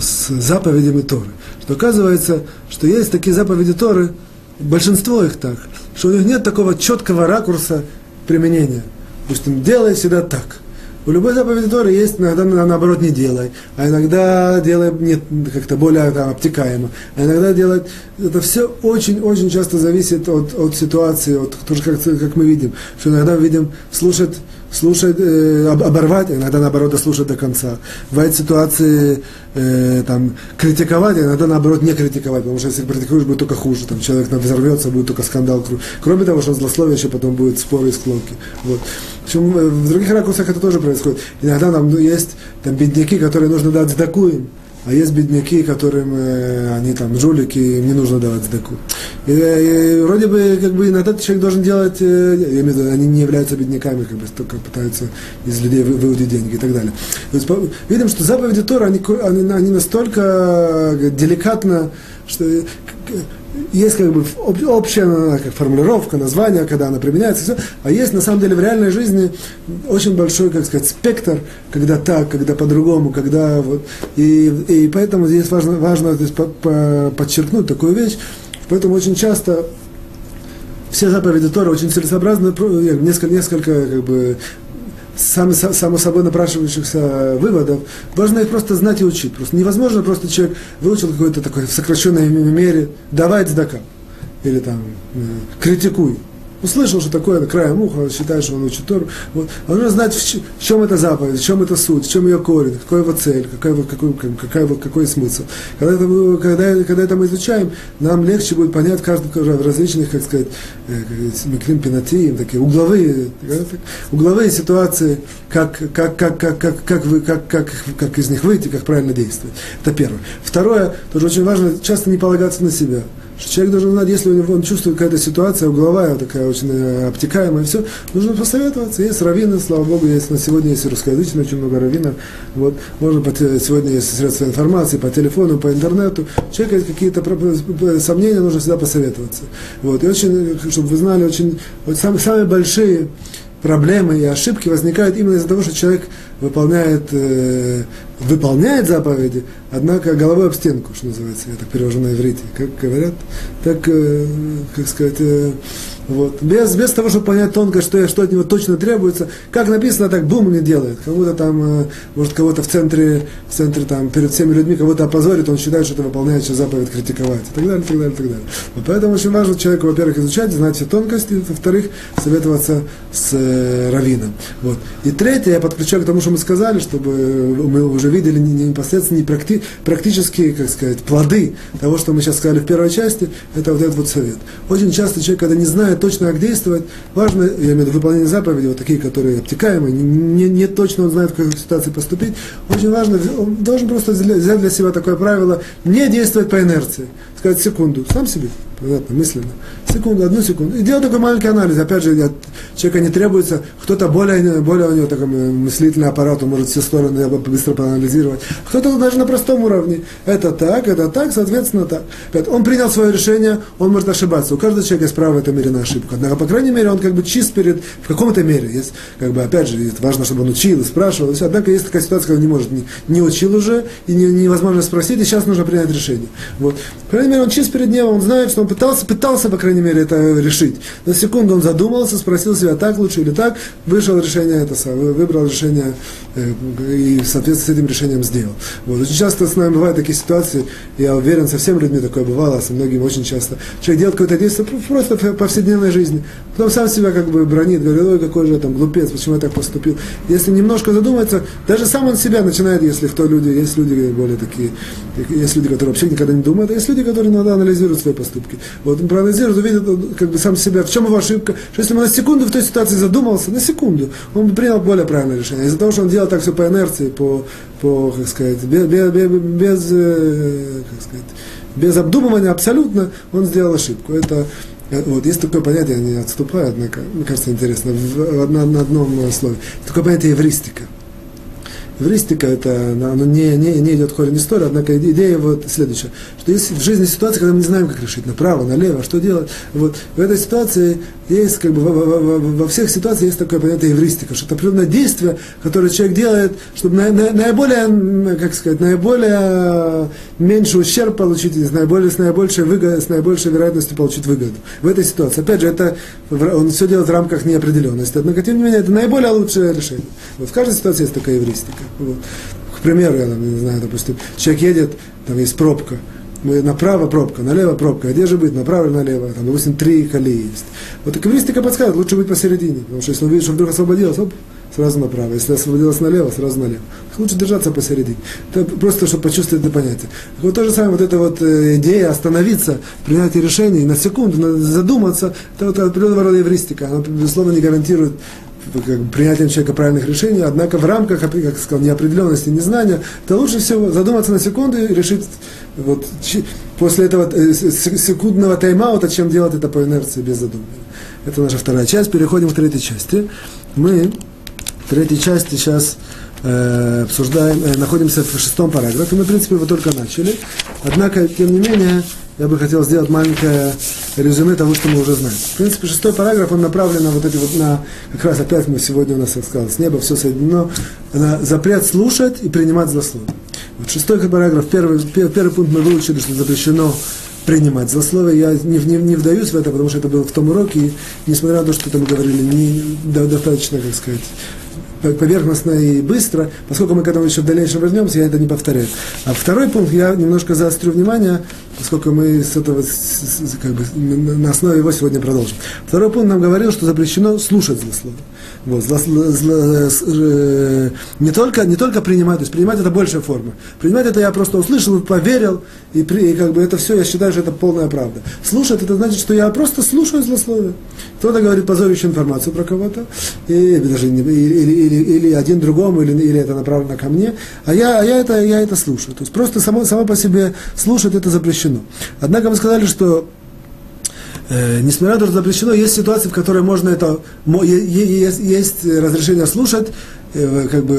с заповедями Торы. Что оказывается, что есть такие заповеди Торы, большинство их так, что у них нет такого четкого ракурса применения. Допустим, делай всегда так. У любой заповеди Торы есть иногда наоборот не делай, а иногда делай не, как-то более там, обтекаемо, а иногда делай. Это все очень-очень часто зависит от, от ситуации, от тоже как, как мы видим, что иногда видим слушать слушать, э, оборвать, иногда наоборот дослушать до конца. Бывают ситуации э, там, критиковать, иногда наоборот не критиковать, потому что если критикуешь, будет только хуже, там человек там, взорвется, будет только скандал. Кроме того, что злословие, еще потом будет споры и склонки. Вот. Причем э, в других ракурсах это тоже происходит. Иногда нам ну, есть там бедняки, которые нужно дать сдаку им а есть бедняки, которым э, они там жулики, им не нужно давать сдаку. И, и, вроде бы, как бы, иногда человек должен делать, э, я имею в виду, они не являются бедняками, как бы, только пытаются из людей вы, выудить деньги и так далее. То есть, видим, что заповеди Тора, они, они, они настолько деликатно, что есть как бы общая как формулировка, название, когда она применяется, все, а есть на самом деле в реальной жизни очень большой, как сказать, спектр, когда так, когда по-другому, когда вот, и, и поэтому здесь важно, важно то по, по, подчеркнуть такую вещь, поэтому очень часто все заповеди Тора очень целесообразны, несколько, несколько как бы, сам, само собой напрашивающихся выводов, важно их просто знать и учить. Просто невозможно просто человек выучил какой-то такой в сокращенной мере, давай цдака, или там, э, критикуй. Услышал, что такое это краем уха, считает, что он учит Тору. Вот. Он нужно знать, в чем это заповедь, в чем это суть, в чем ее корень, какая его цель, какая, какой, какая, какой смысл. Когда это, когда, когда это мы изучаем, нам легче будет понять каждый в различных, как сказать, микрим пенатием, такие угловые, угловые ситуации, как, как, как, как, как, как, вы, как, как, как из них выйти, как правильно действовать. Это первое. Второе, тоже очень важно, часто не полагаться на себя что человек должен знать, если у него он чувствует какая-то ситуация угловая, такая очень э, обтекаемая, все, нужно посоветоваться. Есть раввины, слава Богу, есть на сегодня есть русскоязычные, очень много раввинов. Вот, можно по, сегодня есть средства информации, по телефону, по интернету. У человека есть какие-то сомнения, нужно всегда посоветоваться. Вот, и очень, чтобы вы знали, очень, вот самые, самые большие проблемы и ошибки возникают именно из-за того, что человек выполняет, э, выполняет заповеди, однако головой об стенку, что называется, я так перевожу на иврите, как говорят, так, э, как сказать, э, вот. Без, без того, чтобы понять тонко, что, что от него точно требуется. Как написано, так бум не делает. Кому-то там, э, может, кого-то в центре, в центре там, перед всеми людьми кого-то опозорит, он считает, что это выполняет сейчас заповедь критиковать. И так далее, и так далее, и так далее. Вот поэтому очень важно человеку, во-первых, изучать, знать все тонкости, во-вторых, советоваться с э, раввином. Вот. И третье, я подключаю к тому, что мы сказали, чтобы мы уже видели непосредственно не практи, практические, как сказать, плоды того, что мы сейчас сказали в первой части, это вот этот вот совет. Очень часто человек, когда не знает, точно, как действовать. Важно, я имею в виду выполнение заповедей, вот такие, которые обтекаемые, не, не точно он знает, в какой ситуации поступить. Очень важно, он должен просто взять для себя такое правило, не действовать по инерции. Сказать секунду, сам себе, понятно, мысленно секунду, одну секунду. И делать такой маленький анализ. Опять же, от человека не требуется, кто-то более, более у него такой мыслительный аппарат, он может все стороны быстро проанализировать. Кто-то даже на простом уровне. Это так, это так, соответственно так. Опять, он принял свое решение, он может ошибаться. У каждого человека есть право в этом мире на ошибку. Однако, по крайней мере, он как бы чист перед, в каком-то мере. Есть, как бы, опять же, важно, чтобы он учил спрашивал. И все. Однако есть такая ситуация, когда он не может, не, не учил уже, и не, невозможно спросить, и сейчас нужно принять решение. Вот. По крайней мере, он чист перед ним, он знает, что он пытался, пытался, по крайней мере, это решить. На секунду он задумался, спросил себя, так лучше или так, вышел решение это выбрал решение э, и в соответствии с этим решением сделал. Вот. Очень часто с нами бывают такие ситуации, я уверен, со всеми людьми такое бывало, со многими очень часто. Человек делает какое-то действие просто в повседневной жизни, потом сам себя как бы бронит, говорит, ой, какой же я там глупец, почему я так поступил. Если немножко задуматься, даже сам он себя начинает, если кто люди, есть люди более такие, есть люди, которые вообще никогда не думают, а есть люди, которые иногда анализируют свои поступки. Вот он проанализирует, увидит, как бы сам себя, в чем его ошибка, что если он на секунду в той ситуации задумался, на секунду, он бы принял более правильное решение. Из-за того, что он делал так все по инерции, по, по как сказать, без, без, без, э, как сказать, без обдумывания абсолютно, он сделал ошибку. Это э, вот, есть такое понятие, я не отступаю, однако, мне кажется, интересно, в, на, на одном слове. Такое понятие евристика – Евристика, это, оно не, не, не идет корень истории, однако идея вот следующая, что есть в жизни ситуация, когда мы не знаем, как решить, направо, налево, что делать. Вот в этой ситуации есть, как бы, во, во, во, во всех ситуациях есть такое понятие евристика, что это определенное действие, которое человек делает, чтобы на, на, наиболее, как сказать, наиболее меньше ущерб получить, с, наиболее, с, наибольшей выгодой, с наибольшей вероятностью получить выгоду. В этой ситуации. Опять же, это, он все делает в рамках неопределенности, однако, тем не менее, это наиболее лучшее решение. Вот в каждой ситуации есть такая евристика. Вот. К примеру, я там, не знаю, допустим, человек едет, там есть пробка, направо пробка, налево пробка, где же быть, направо или налево, там, допустим, три колеи есть. Вот эквилистика подсказывает, лучше быть посередине, потому что если он видит, что вдруг освободилось, оп, сразу направо, если освободилось налево, сразу налево. Лучше держаться посередине. Это просто, чтобы почувствовать это понятие. Вот то же самое, вот эта вот э, идея остановиться, принятие решений, на секунду, задуматься, это вот определенного рода она, безусловно, не гарантирует как бы, принятием человека правильных решений, однако в рамках, как я сказал, неопределенности, незнания, то лучше всего задуматься на секунду и решить вот, после этого э, секундного тайм-аута, чем делать это по инерции без задумывания. Это наша вторая часть. Переходим к третьей части. Мы в третьей части сейчас э, обсуждаем, э, находимся в шестом параграфе. Мы, в принципе, его только начали. Однако, тем не менее, я бы хотел сделать маленькое резюме того, что мы уже знаем. В принципе, шестой параграф, он направлен на вот эти вот, на, как раз опять мы сегодня у нас, как сказал, с неба все соединено, на запрет слушать и принимать злословие. Вот шестой параграф, первый, первый пункт мы выучили, что запрещено принимать злословие. Я не, не, не вдаюсь в это, потому что это было в том уроке, и несмотря на то, что там говорили, не, достаточно, как сказать, поверхностно и быстро, поскольку мы к этому еще в дальнейшем вернемся, я это не повторяю. А второй пункт я немножко заострю внимание, поскольку мы с этого, как бы, на основе его сегодня продолжим. Второй пункт нам говорил, что запрещено слушать злословие. Вот, зло, зло, зло, не, только, не только принимать, то есть принимать это большая форма. Принимать это я просто услышал, поверил, и, при, и как бы это все, я считаю, что это полная правда. Слушать это значит, что я просто слушаю злословие. Кто-то говорит позорящую информацию про кого-то, или, даже, или, или, или, или один другому, или, или это направлено ко мне, а я, а я, это, я это слушаю. То есть просто само, само по себе слушать это запрещено. Однако мы сказали, что Э, несмотря на то, что запрещено, есть ситуации, в которой можно это, есть, разрешение слушать, э, как бы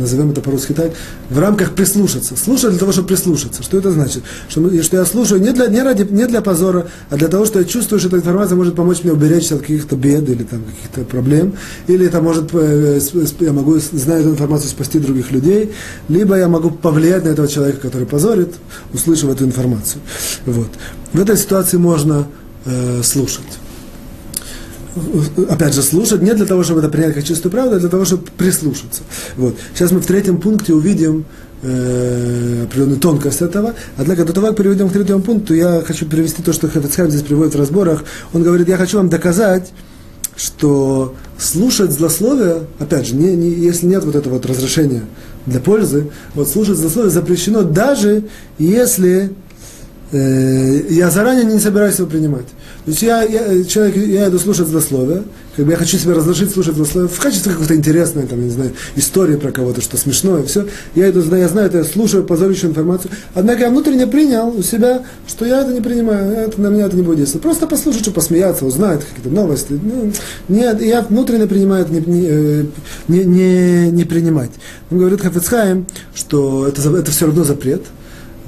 назовем это по-русски так, в рамках прислушаться. Слушать для того, чтобы прислушаться. Что это значит? Что, что я слушаю не для, не, ради, не для позора, а для того, что я чувствую, что эта информация может помочь мне уберечься от каких-то бед или там, каких-то проблем, или это может, э, я могу, зная эту информацию, спасти других людей, либо я могу повлиять на этого человека, который позорит, услышав эту информацию. Вот. В этой ситуации можно э, слушать. Опять же, слушать не для того, чтобы это принять как чистую правду, а для того, чтобы прислушаться. Вот. Сейчас мы в третьем пункте увидим э, определенную тонкость этого. Однако до того, как перейдем к третьему пункту, я хочу привести то, что Хафицхайм здесь приводит в разборах. Он говорит, я хочу вам доказать, что слушать злословие, опять же, не, не, если нет вот этого вот разрешения для пользы, вот слушать злословие запрещено, даже если э, я заранее не собираюсь его принимать. То есть я, я, человек, я иду слушать злословие, как бы я хочу себя разрешить слушать злословие в качестве какой-то интересной, там, не знаю, истории про кого-то, что смешное, все. Я иду, я знаю это, я слушаю позорящую информацию. Однако я внутренне принял у себя, что я это не принимаю, это, на меня это не будет действовать. Просто послушать, что посмеяться, узнать какие-то новости. Ну, нет, я внутренне принимаю это не, э, не, не, не принимать. Он говорит Хафицхайм, что это, это все равно запрет,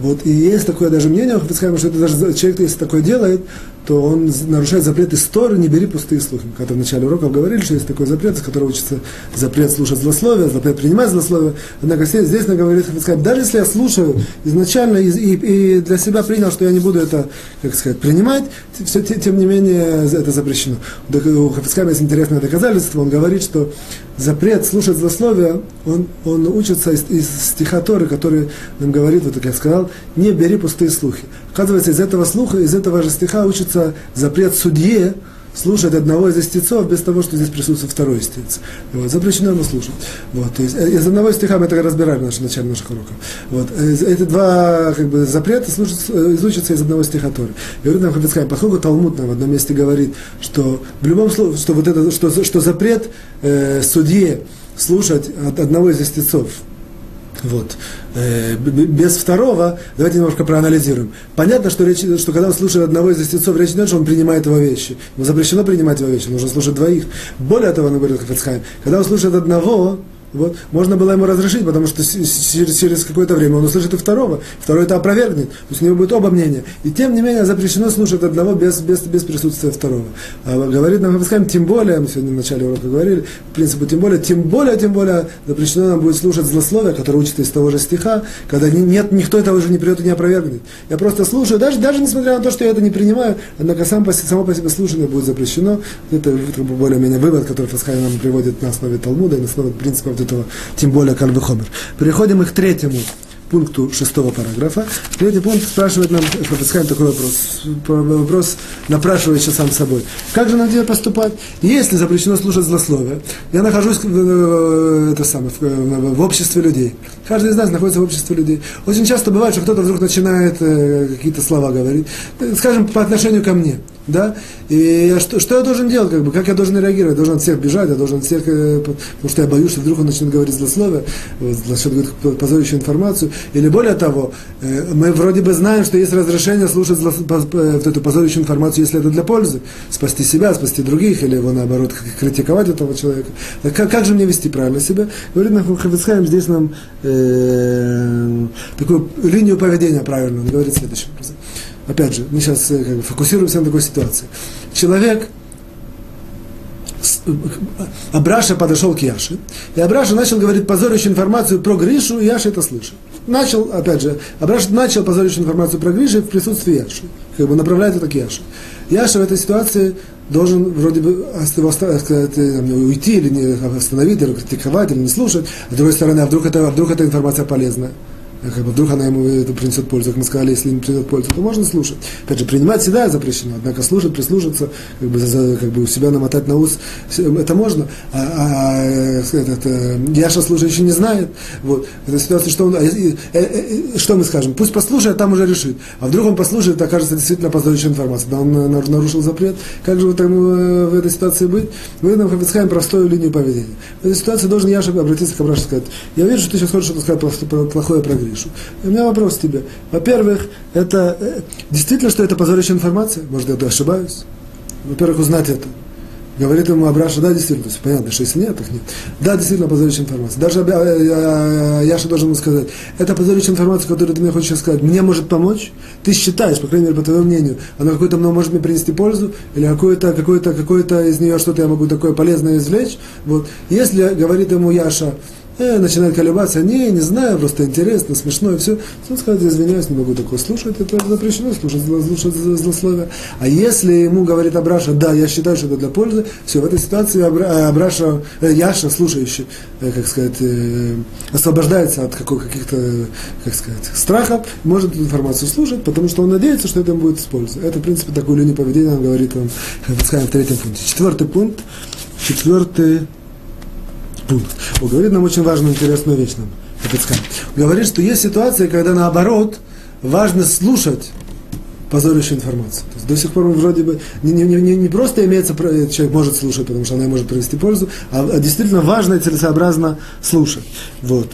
вот, и есть такое даже мнение у что это даже человек, если такое делает, то он нарушает запрет истории, не бери пустые слухи. Когда в начале уроков говорили, что есть такой запрет, из которого учится запрет слушать злословие, запрет принимать злословие. Однако здесь, здесь нам говорит сказать, даже если я слушаю изначально и, и, и для себя принял, что я не буду это, как сказать, принимать, все, тем не менее это запрещено. У Хафицкама есть интересное доказательство, он говорит, что запрет слушать злословие, он, он учится из, из стиха Торы, который нам говорит, вот как я сказал, не бери пустые слухи. Оказывается, из этого слуха, из этого же стиха учится запрет судье слушать одного из истецов без того, что здесь присутствует второй истец. Вот, запрещено ему слушать. Вот, то есть, э, из одного стиха мы это разбираем в нашем начале наших уроков. Вот, э, эти два как бы, запрета слушать, э, изучатся из одного стиха Торы. Говорит нам Хабицкай, поскольку Талмуд нам в одном месте говорит, что в любом случае, что, вот это, что, что запрет э, судье слушать одного из истецов, вот. Э, без второго, давайте немножко проанализируем. Понятно, что, речь, что когда он слушает одного из истецов, речь идет, что он принимает его вещи. Ему запрещено принимать его вещи, нужно слушать двоих. Более того, он говорит когда он слушает одного, вот, можно было ему разрешить, потому что через, какое-то время он услышит и второго, второй это опровергнет, то есть у него будет оба мнения. И тем не менее запрещено слушать одного без, без, без присутствия второго. А говорит нам Хафицхайм, тем более, мы сегодня в начале урока говорили, в принципе, тем более, тем более, тем более запрещено нам будет слушать злословие, которое учится из того же стиха, когда нет, никто этого уже не придет и не опровергнет. Я просто слушаю, даже, даже несмотря на то, что я это не принимаю, однако сам по, само по себе слушание будет запрещено. Это, более-менее вывод, который Хафицхайм нам приводит на основе Талмуда и на основе принципов этого, тем более Кальвы Переходим мы к третьему пункту шестого параграфа. Третий пункт спрашивает нам, Хафицхайм такой вопрос, вопрос напрашивающий сам собой. Как же нам теперь поступать, если запрещено слушать злословие? Я нахожусь в, это самое, в, в обществе людей. Каждый из нас находится в обществе людей. Очень часто бывает, что кто-то вдруг начинает э, какие-то слова говорить, скажем, по отношению ко мне да, и что, что я должен делать, как бы, как я должен реагировать, я должен от всех бежать, я должен от всех, э, потому что я боюсь, что вдруг он начнет говорить злословие, начнет говорить позорящую информацию, или более того, э, мы вроде бы знаем, что есть разрешение слушать зло, вот эту позорящую информацию, если это для пользы, спасти себя, спасти других, или его наоборот критиковать этого человека. Как, как же мне вести правильно себя? Говорит нам Хавицхайм, здесь нам э, такую линию поведения правильно, он говорит следующим образом опять же, мы сейчас э, как бы, фокусируемся на такой ситуации. Человек, э, Абраша подошел к Яше, и Абраша начал говорить позорящую информацию про Гришу, и Яша это слышал. Начал, опять же, Абраша начал позорящую информацию про Гришу в присутствии Яши, как бы направляет это к Яше. Яша в этой ситуации должен вроде бы сказать, уйти или не остановить, или критиковать, или не слушать. С другой стороны, а вдруг, это, а вдруг эта информация полезна? Как бы вдруг она ему это принесет пользу, как мы сказали, если не принесет пользу, то можно слушать. Опять же, принимать всегда запрещено, однако слушать, прислушаться, как бы, за, как бы у себя намотать на ус, это можно. А, а этот, э, Яша слушает еще не знает. Вот. Эта ситуация, что, он, э, э, э, что мы скажем? Пусть послушает, а там уже решит. А вдруг он послушает, окажется действительно позорящей информацией. Да, он нарушил запрет. Как же вот э, в этой ситуации быть? Мы нам Хафицхайм простую линию поведения. В этой ситуации должен Яша обратиться к Абрашу и сказать, я вижу, что ты сейчас хочешь что-то сказать плохое про Гришу. И у меня вопрос к тебе. Во-первых, это э, действительно, что это позорящая информация? Может, я ошибаюсь? Во-первых, узнать это. Говорит ему Абраша, да, действительно, то есть понятно, что если нет, так нет. Да, действительно, позорящая информация. Даже э, Яша должен ему сказать, это позорящая информация, которую ты мне хочешь сказать, мне может помочь? Ты считаешь, по крайней мере, по твоему мнению, она какой-то может мне принести пользу, или какое-то какое то какое то из нее что-то я могу такое полезное извлечь? Вот. Если говорит ему Яша, э, начинает колебаться, не, не знаю, просто интересно, смешно и все. Он скажет, извиняюсь, не могу такое слушать, это запрещено слушать, слушать злословие. А если ему говорит Абраша, да, я считаю, что это для пользы, все, в этой ситуации э, Абраша, э, Яша, слушающий, э, как сказать, э, освобождается от каких то как сказать, страхов, может эту информацию слушать, потому что он надеется, что это будет использовать. Это, в принципе, такую линию поведения он говорит, он, в третьем пункте. Четвертый пункт, четвертый пункт. Он говорит нам очень важную, интересную вещь нам. Он говорит, что есть ситуации, когда наоборот важно слушать позорящую информацию. До сих пор вроде бы не, не, не, не просто имеется, человек может слушать, потому что она может привести пользу, а, а действительно важно и целесообразно слушать. Вот.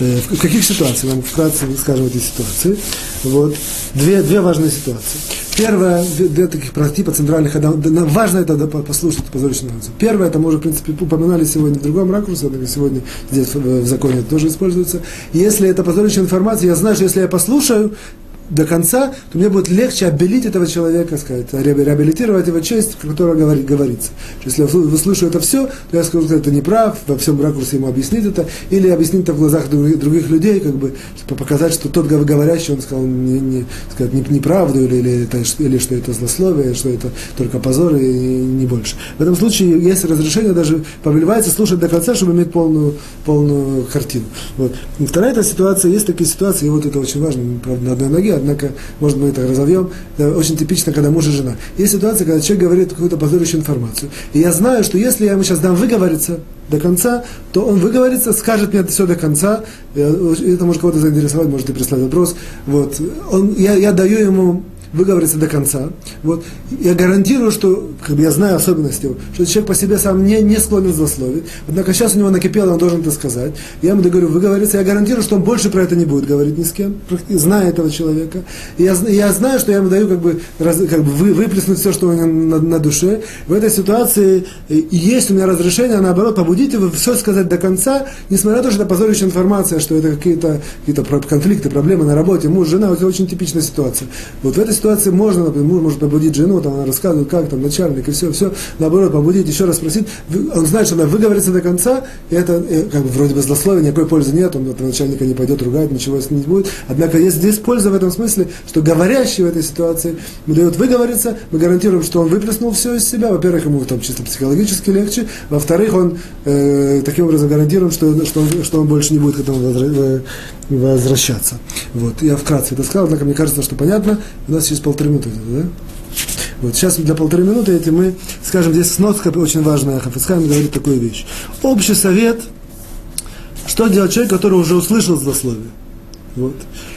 Э, в каких ситуациях? Нам вкратце скажем эти ситуации. Вот. Две, две важные ситуации. Первое, две таких типа центральных, важно это послушать позорищную информацию. Первое, это мы уже, в принципе, упоминали сегодня в другом ракурсе, однако сегодня здесь в законе это тоже используется. Если это позорищная информация, я знаю, что если я послушаю, до конца, то мне будет легче обелить этого человека, сказать, реабилитировать его честь, о которой говорит, говорится. Если я выслушаю это все, то я скажу, что это неправ, во всем ракурсе ему объяснить это, или объяснить это в глазах других, других людей, как бы, чтобы показать, что тот говорящий, он сказал не, не, сказать, не, неправду, или, или, это, или что это злословие, что это только позор и не больше. В этом случае есть разрешение даже повелевается слушать до конца, чтобы иметь полную, полную картину. Вот. И вторая эта ситуация, есть такие ситуации, и вот это очень важно, правда, на одной ноге, однако, может, мы это разовьем. Это очень типично, когда муж и жена. Есть ситуация, когда человек говорит какую-то позорящую информацию. И я знаю, что если я ему сейчас дам выговориться до конца, то он выговорится, скажет мне это все до конца. Это может кого-то заинтересовать, может и прислать вопрос. Вот. Он, я, я даю ему выговорится до конца. Вот. Я гарантирую, что, как бы я знаю особенности его, что человек по себе сам не, не склонен злословить. Однако сейчас у него накипело, он должен это сказать. Я ему говорю, выговорится, я гарантирую, что он больше про это не будет говорить ни с кем, зная этого человека. Я, я знаю, что я ему даю как бы, раз, как бы вы, выплеснуть все, что у него на, на душе. В этой ситуации и есть у меня разрешение, наоборот, побудить его все сказать до конца, несмотря на то, что это позорящая информация, что это какие-то какие конфликты, проблемы на работе, муж, жена, это очень типичная ситуация. Вот в этой ситуации можно, например, муж может побудить жену, там она рассказывает, как там начальник и все, все, наоборот, побудить, еще раз спросить, он знает, что она выговорится до конца, и это и, как бы вроде бы злословие, никакой пользы нет, он от начальника не пойдет ругать, ничего с ним не будет. Однако есть здесь польза в этом смысле, что говорящий в этой ситуации дает выговориться, мы гарантируем, что он выплеснул все из себя, во-первых, ему там чисто психологически легче, во-вторых, он э, таким образом гарантируем, что, что, он, что он больше не будет к этому возвращаться. Вот. Я вкратце это сказал, однако мне кажется, что понятно. У нас через полторы минуты, да? Вот сейчас для полторы минуты эти мы скажем, здесь сноска очень важная, Хафицхайм говорит такую вещь. Общий совет, что делать человек, который уже услышал злословие. Вот.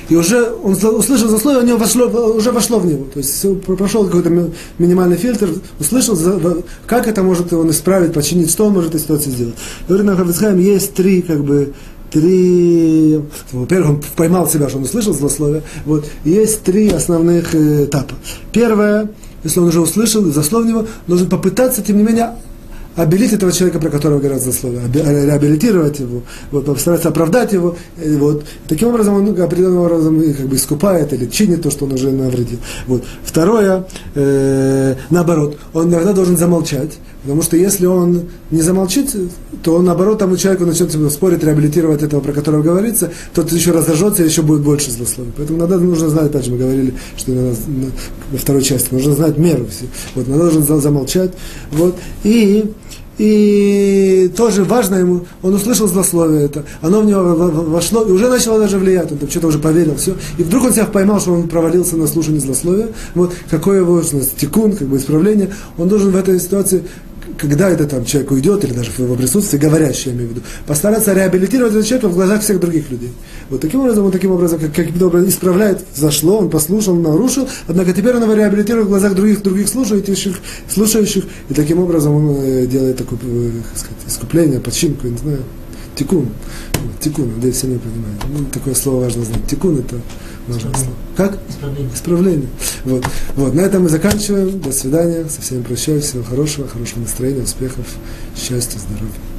И уже он услышал злословие, у него вошло, уже вошло в него. То есть прошел какой-то минимальный фильтр, услышал, как это может он исправить, починить, что он может этой ситуации сделать. Говорит на Хафицхайм, есть три как бы три, во-первых, он поймал себя, что он услышал злословие, вот, есть три основных э, этапа. Первое, если он уже услышал, засловнего, должен попытаться, тем не менее, обелить этого человека, про которого говорят злословие, э, реабилитировать его, вот, постараться оправдать его. И вот. Таким образом он определенным образом как бы искупает или чинит то, что он уже навредил. Вот. Второе, э, наоборот, он иногда должен замолчать, Потому что если он не замолчит, то он, наоборот, тому человеку начнет спорить, реабилитировать этого, про которого говорится, тот еще разожжется и еще будет больше злословия. Поэтому надо, нужно знать, опять же, мы говорили, что надо, во второй части, нужно знать меру. Все. Вот, надо должен замолчать. Вот. И и тоже важно ему, он услышал злословие это, оно в него вошло, и уже начало даже влиять, он там что-то уже поверил, все. И вдруг он себя поймал, что он провалился на слушание злословия. Вот какое его тикун, как бы исправление, он должен в этой ситуации когда это там человек уйдет, или даже в его присутствии, говорящий, я имею в виду, постараться реабилитировать этого человека в глазах всех других людей. Вот таким образом, он таким образом, как, каким-то образом исправляет, зашло, он послушал, нарушил, однако теперь он его реабилитирует в глазах других, других слушающих, слушающих, и таким образом он э, делает такое, э, как сказать, искупление, починку, не знаю, тикун. Тикун, надеюсь, все не понимают. Ну, такое слово важно знать. Тикун это Как? Исправление. Исправление. Вот. вот. На этом мы заканчиваем. До свидания. Со всеми прощаюсь. Всего хорошего, хорошего настроения, успехов, счастья, здоровья.